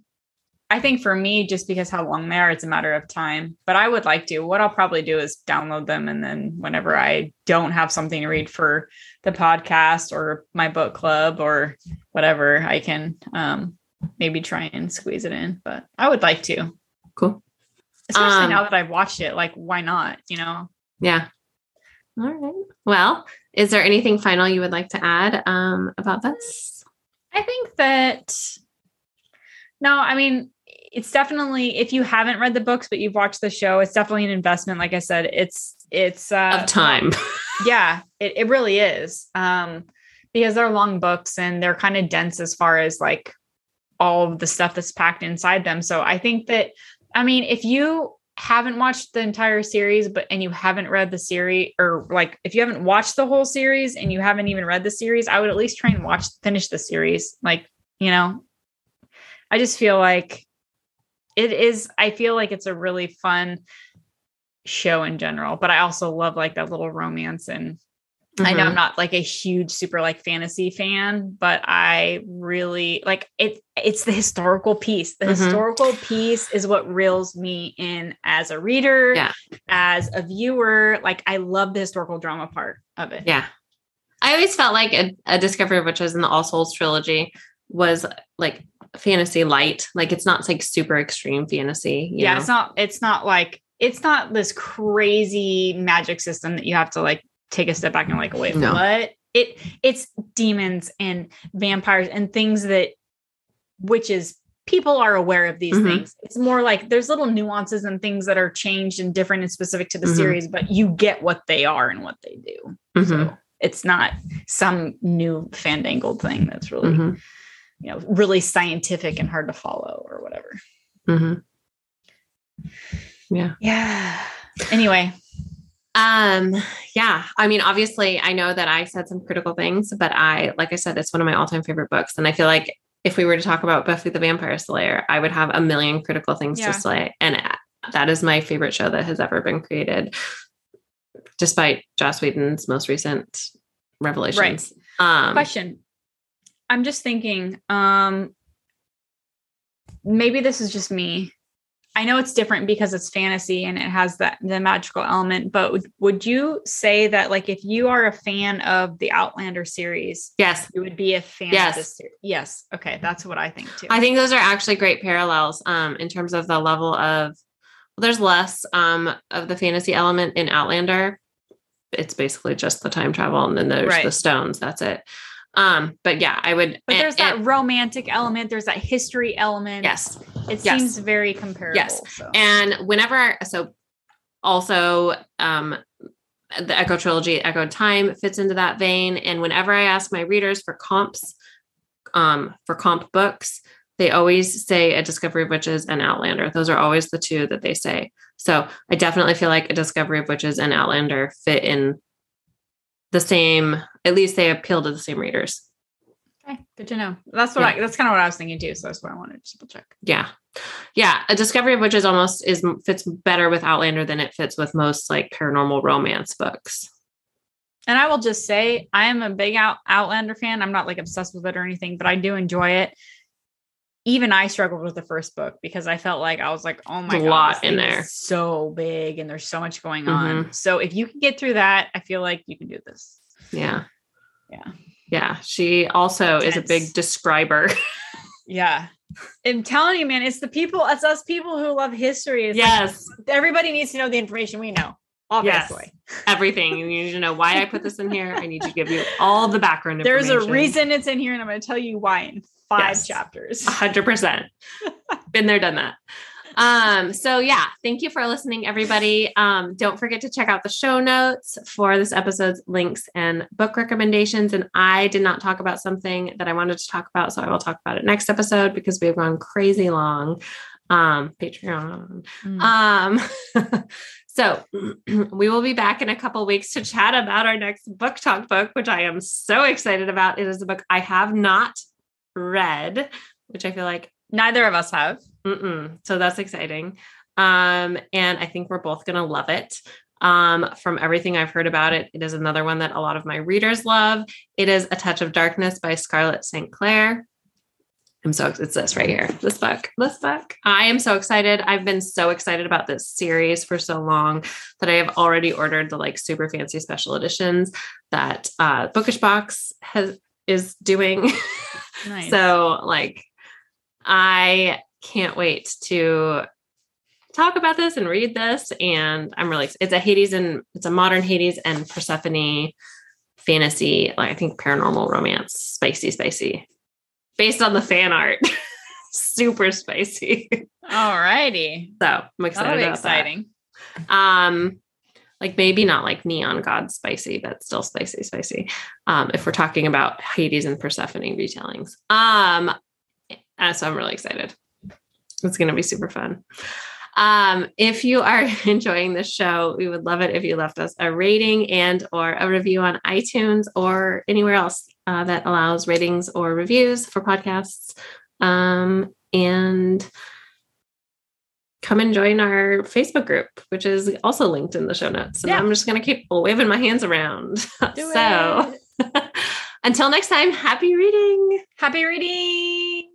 I think for me, just because how long they are, it's a matter of time. But I would like to. What I'll probably do is download them, and then whenever I don't have something to read for the podcast or my book club or whatever, I can um, maybe try and squeeze it in. But I would like to. Cool. Especially um, now that I've watched it, like why not? You know? Yeah. All right. Well, is there anything final you would like to add um, about this? I think that no, I mean, it's definitely if you haven't read the books but you've watched the show, it's definitely an investment. Like I said, it's it's uh, of time. yeah, it, it really is. Um, because they're long books and they're kind of dense as far as like all of the stuff that's packed inside them. So I think that I mean, if you haven't watched the entire series but and you haven't read the series or like if you haven't watched the whole series and you haven't even read the series i would at least try and watch finish the series like you know i just feel like it is i feel like it's a really fun show in general but i also love like that little romance and Mm-hmm. I know I'm mm-hmm. not like a huge super like fantasy fan, but I really like it. It's the historical piece. The mm-hmm. historical piece is what reels me in as a reader, yeah. as a viewer. Like I love the historical drama part of it. Yeah. I always felt like a, a Discovery of Witches in the All Souls trilogy was like fantasy light. Like it's not like super extreme fantasy. yeah, know? it's not. It's not like it's not this crazy magic system that you have to like take a step back and like, wait, no. what? It it's demons and vampires and things that witches people are aware of these mm-hmm. things. It's more like there's little nuances and things that are changed and different and specific to the mm-hmm. series, but you get what they are and what they do. Mm-hmm. So it's not some new fandangled thing that's really, mm-hmm. You know, really scientific and hard to follow or whatever. Mm-hmm. Yeah. Yeah. Anyway, um, yeah. I mean, obviously, I know that I said some critical things, but I, like I said, it's one of my all time favorite books. And I feel like if we were to talk about Buffy the Vampire Slayer, I would have a million critical things yeah. to say. And that is my favorite show that has ever been created, despite Joss Whedon's most recent revelations. Right. Um, Question. I'm just thinking, um, maybe this is just me, I know it's different because it's fantasy and it has that the magical element, but would, would you say that like if you are a fan of the Outlander series, yes, you would be a fan yes. of this series? Yes. Okay, that's what I think too. I think those are actually great parallels um in terms of the level of well, there's less um of the fantasy element in Outlander. It's basically just the time travel and then there's right. the stones. That's it. Um, but yeah, I would. But there's and, that romantic element. There's that history element. Yes, it yes. seems very comparable. Yes, so. and whenever so, also, um, the Echo trilogy, Echo Time fits into that vein. And whenever I ask my readers for comps, um, for comp books, they always say A Discovery of Witches and Outlander. Those are always the two that they say. So I definitely feel like A Discovery of Witches and Outlander fit in the same, at least they appeal to the same readers. Okay, good to know. That's what Yeah. I, that's kind of what I was thinking too. So that's what I wanted to double check. Yeah. Yeah. A Discovery of Witches almost is fits better with Outlander than it fits with most like paranormal romance books. And I will just say, I am a big Out- Outlander fan. I'm not like obsessed with it or anything, but I do enjoy it. Even I struggled with the first book because I felt like I was like, oh my There's a god, lot in there. so big, and there's so much going mm-hmm. on. So if you can get through that, I feel like you can do this. Yeah. Yeah. Yeah. She also is a big describer. Yeah. I'm telling you, man, it's the people, it's us people who love history. It's like, yes. everybody needs to know the information we know, Yes. obviously. Everything. You need to know why I put this in here. I need to give you all the background There's a reason it's in here, and I'm going to tell you why in five Yes. chapters. hundred percent. Been there, done that. Um, so yeah, thank you for listening, everybody. Um, don't forget to check out the show notes for this episode's links and book recommendations. And I did not talk about something that I wanted to talk about, so I will talk about it next episode because we have gone crazy long. Um, Patreon. Mm. Um, so we will be back in a couple weeks to chat about our next BookTok book, which I am so excited about. It is a book I have not read, which I feel like Neither of us have. Mm-mm. So that's exciting. Um, and I think we're both going to love it. Um, from everything I've heard about it, it is another one that a lot of my readers love. It is A Touch of Darkness by Scarlett St. Clair. I'm so it's this right here. This book. This book. I am so excited. I've been so excited about this series for so long that I have already ordered the like super fancy special editions that uh Bookish Box has is doing. Nice. So, like, I can't wait to talk about this and read this. And I'm really, it's a Hades and it's a modern Hades and Persephone fantasy, like I think paranormal romance, spicy, spicy, based on the fan art. Super spicy. All righty. So I'm excited. That'll be about that. exciting. Um, like maybe not like neon god spicy, but still spicy, spicy. Um, if we're talking about Hades and Persephone retellings. Um, uh, so I'm really excited. It's gonna be super fun. Um, if you are enjoying this show, we would love it if you left us a rating and or a review on iTunes or anywhere else uh, that allows ratings or reviews for podcasts. Um, and come and join our Facebook group, which is also linked in the show notes. And Yeah. I'm just going to keep waving my hands around. Do so until next time, happy reading. Happy reading.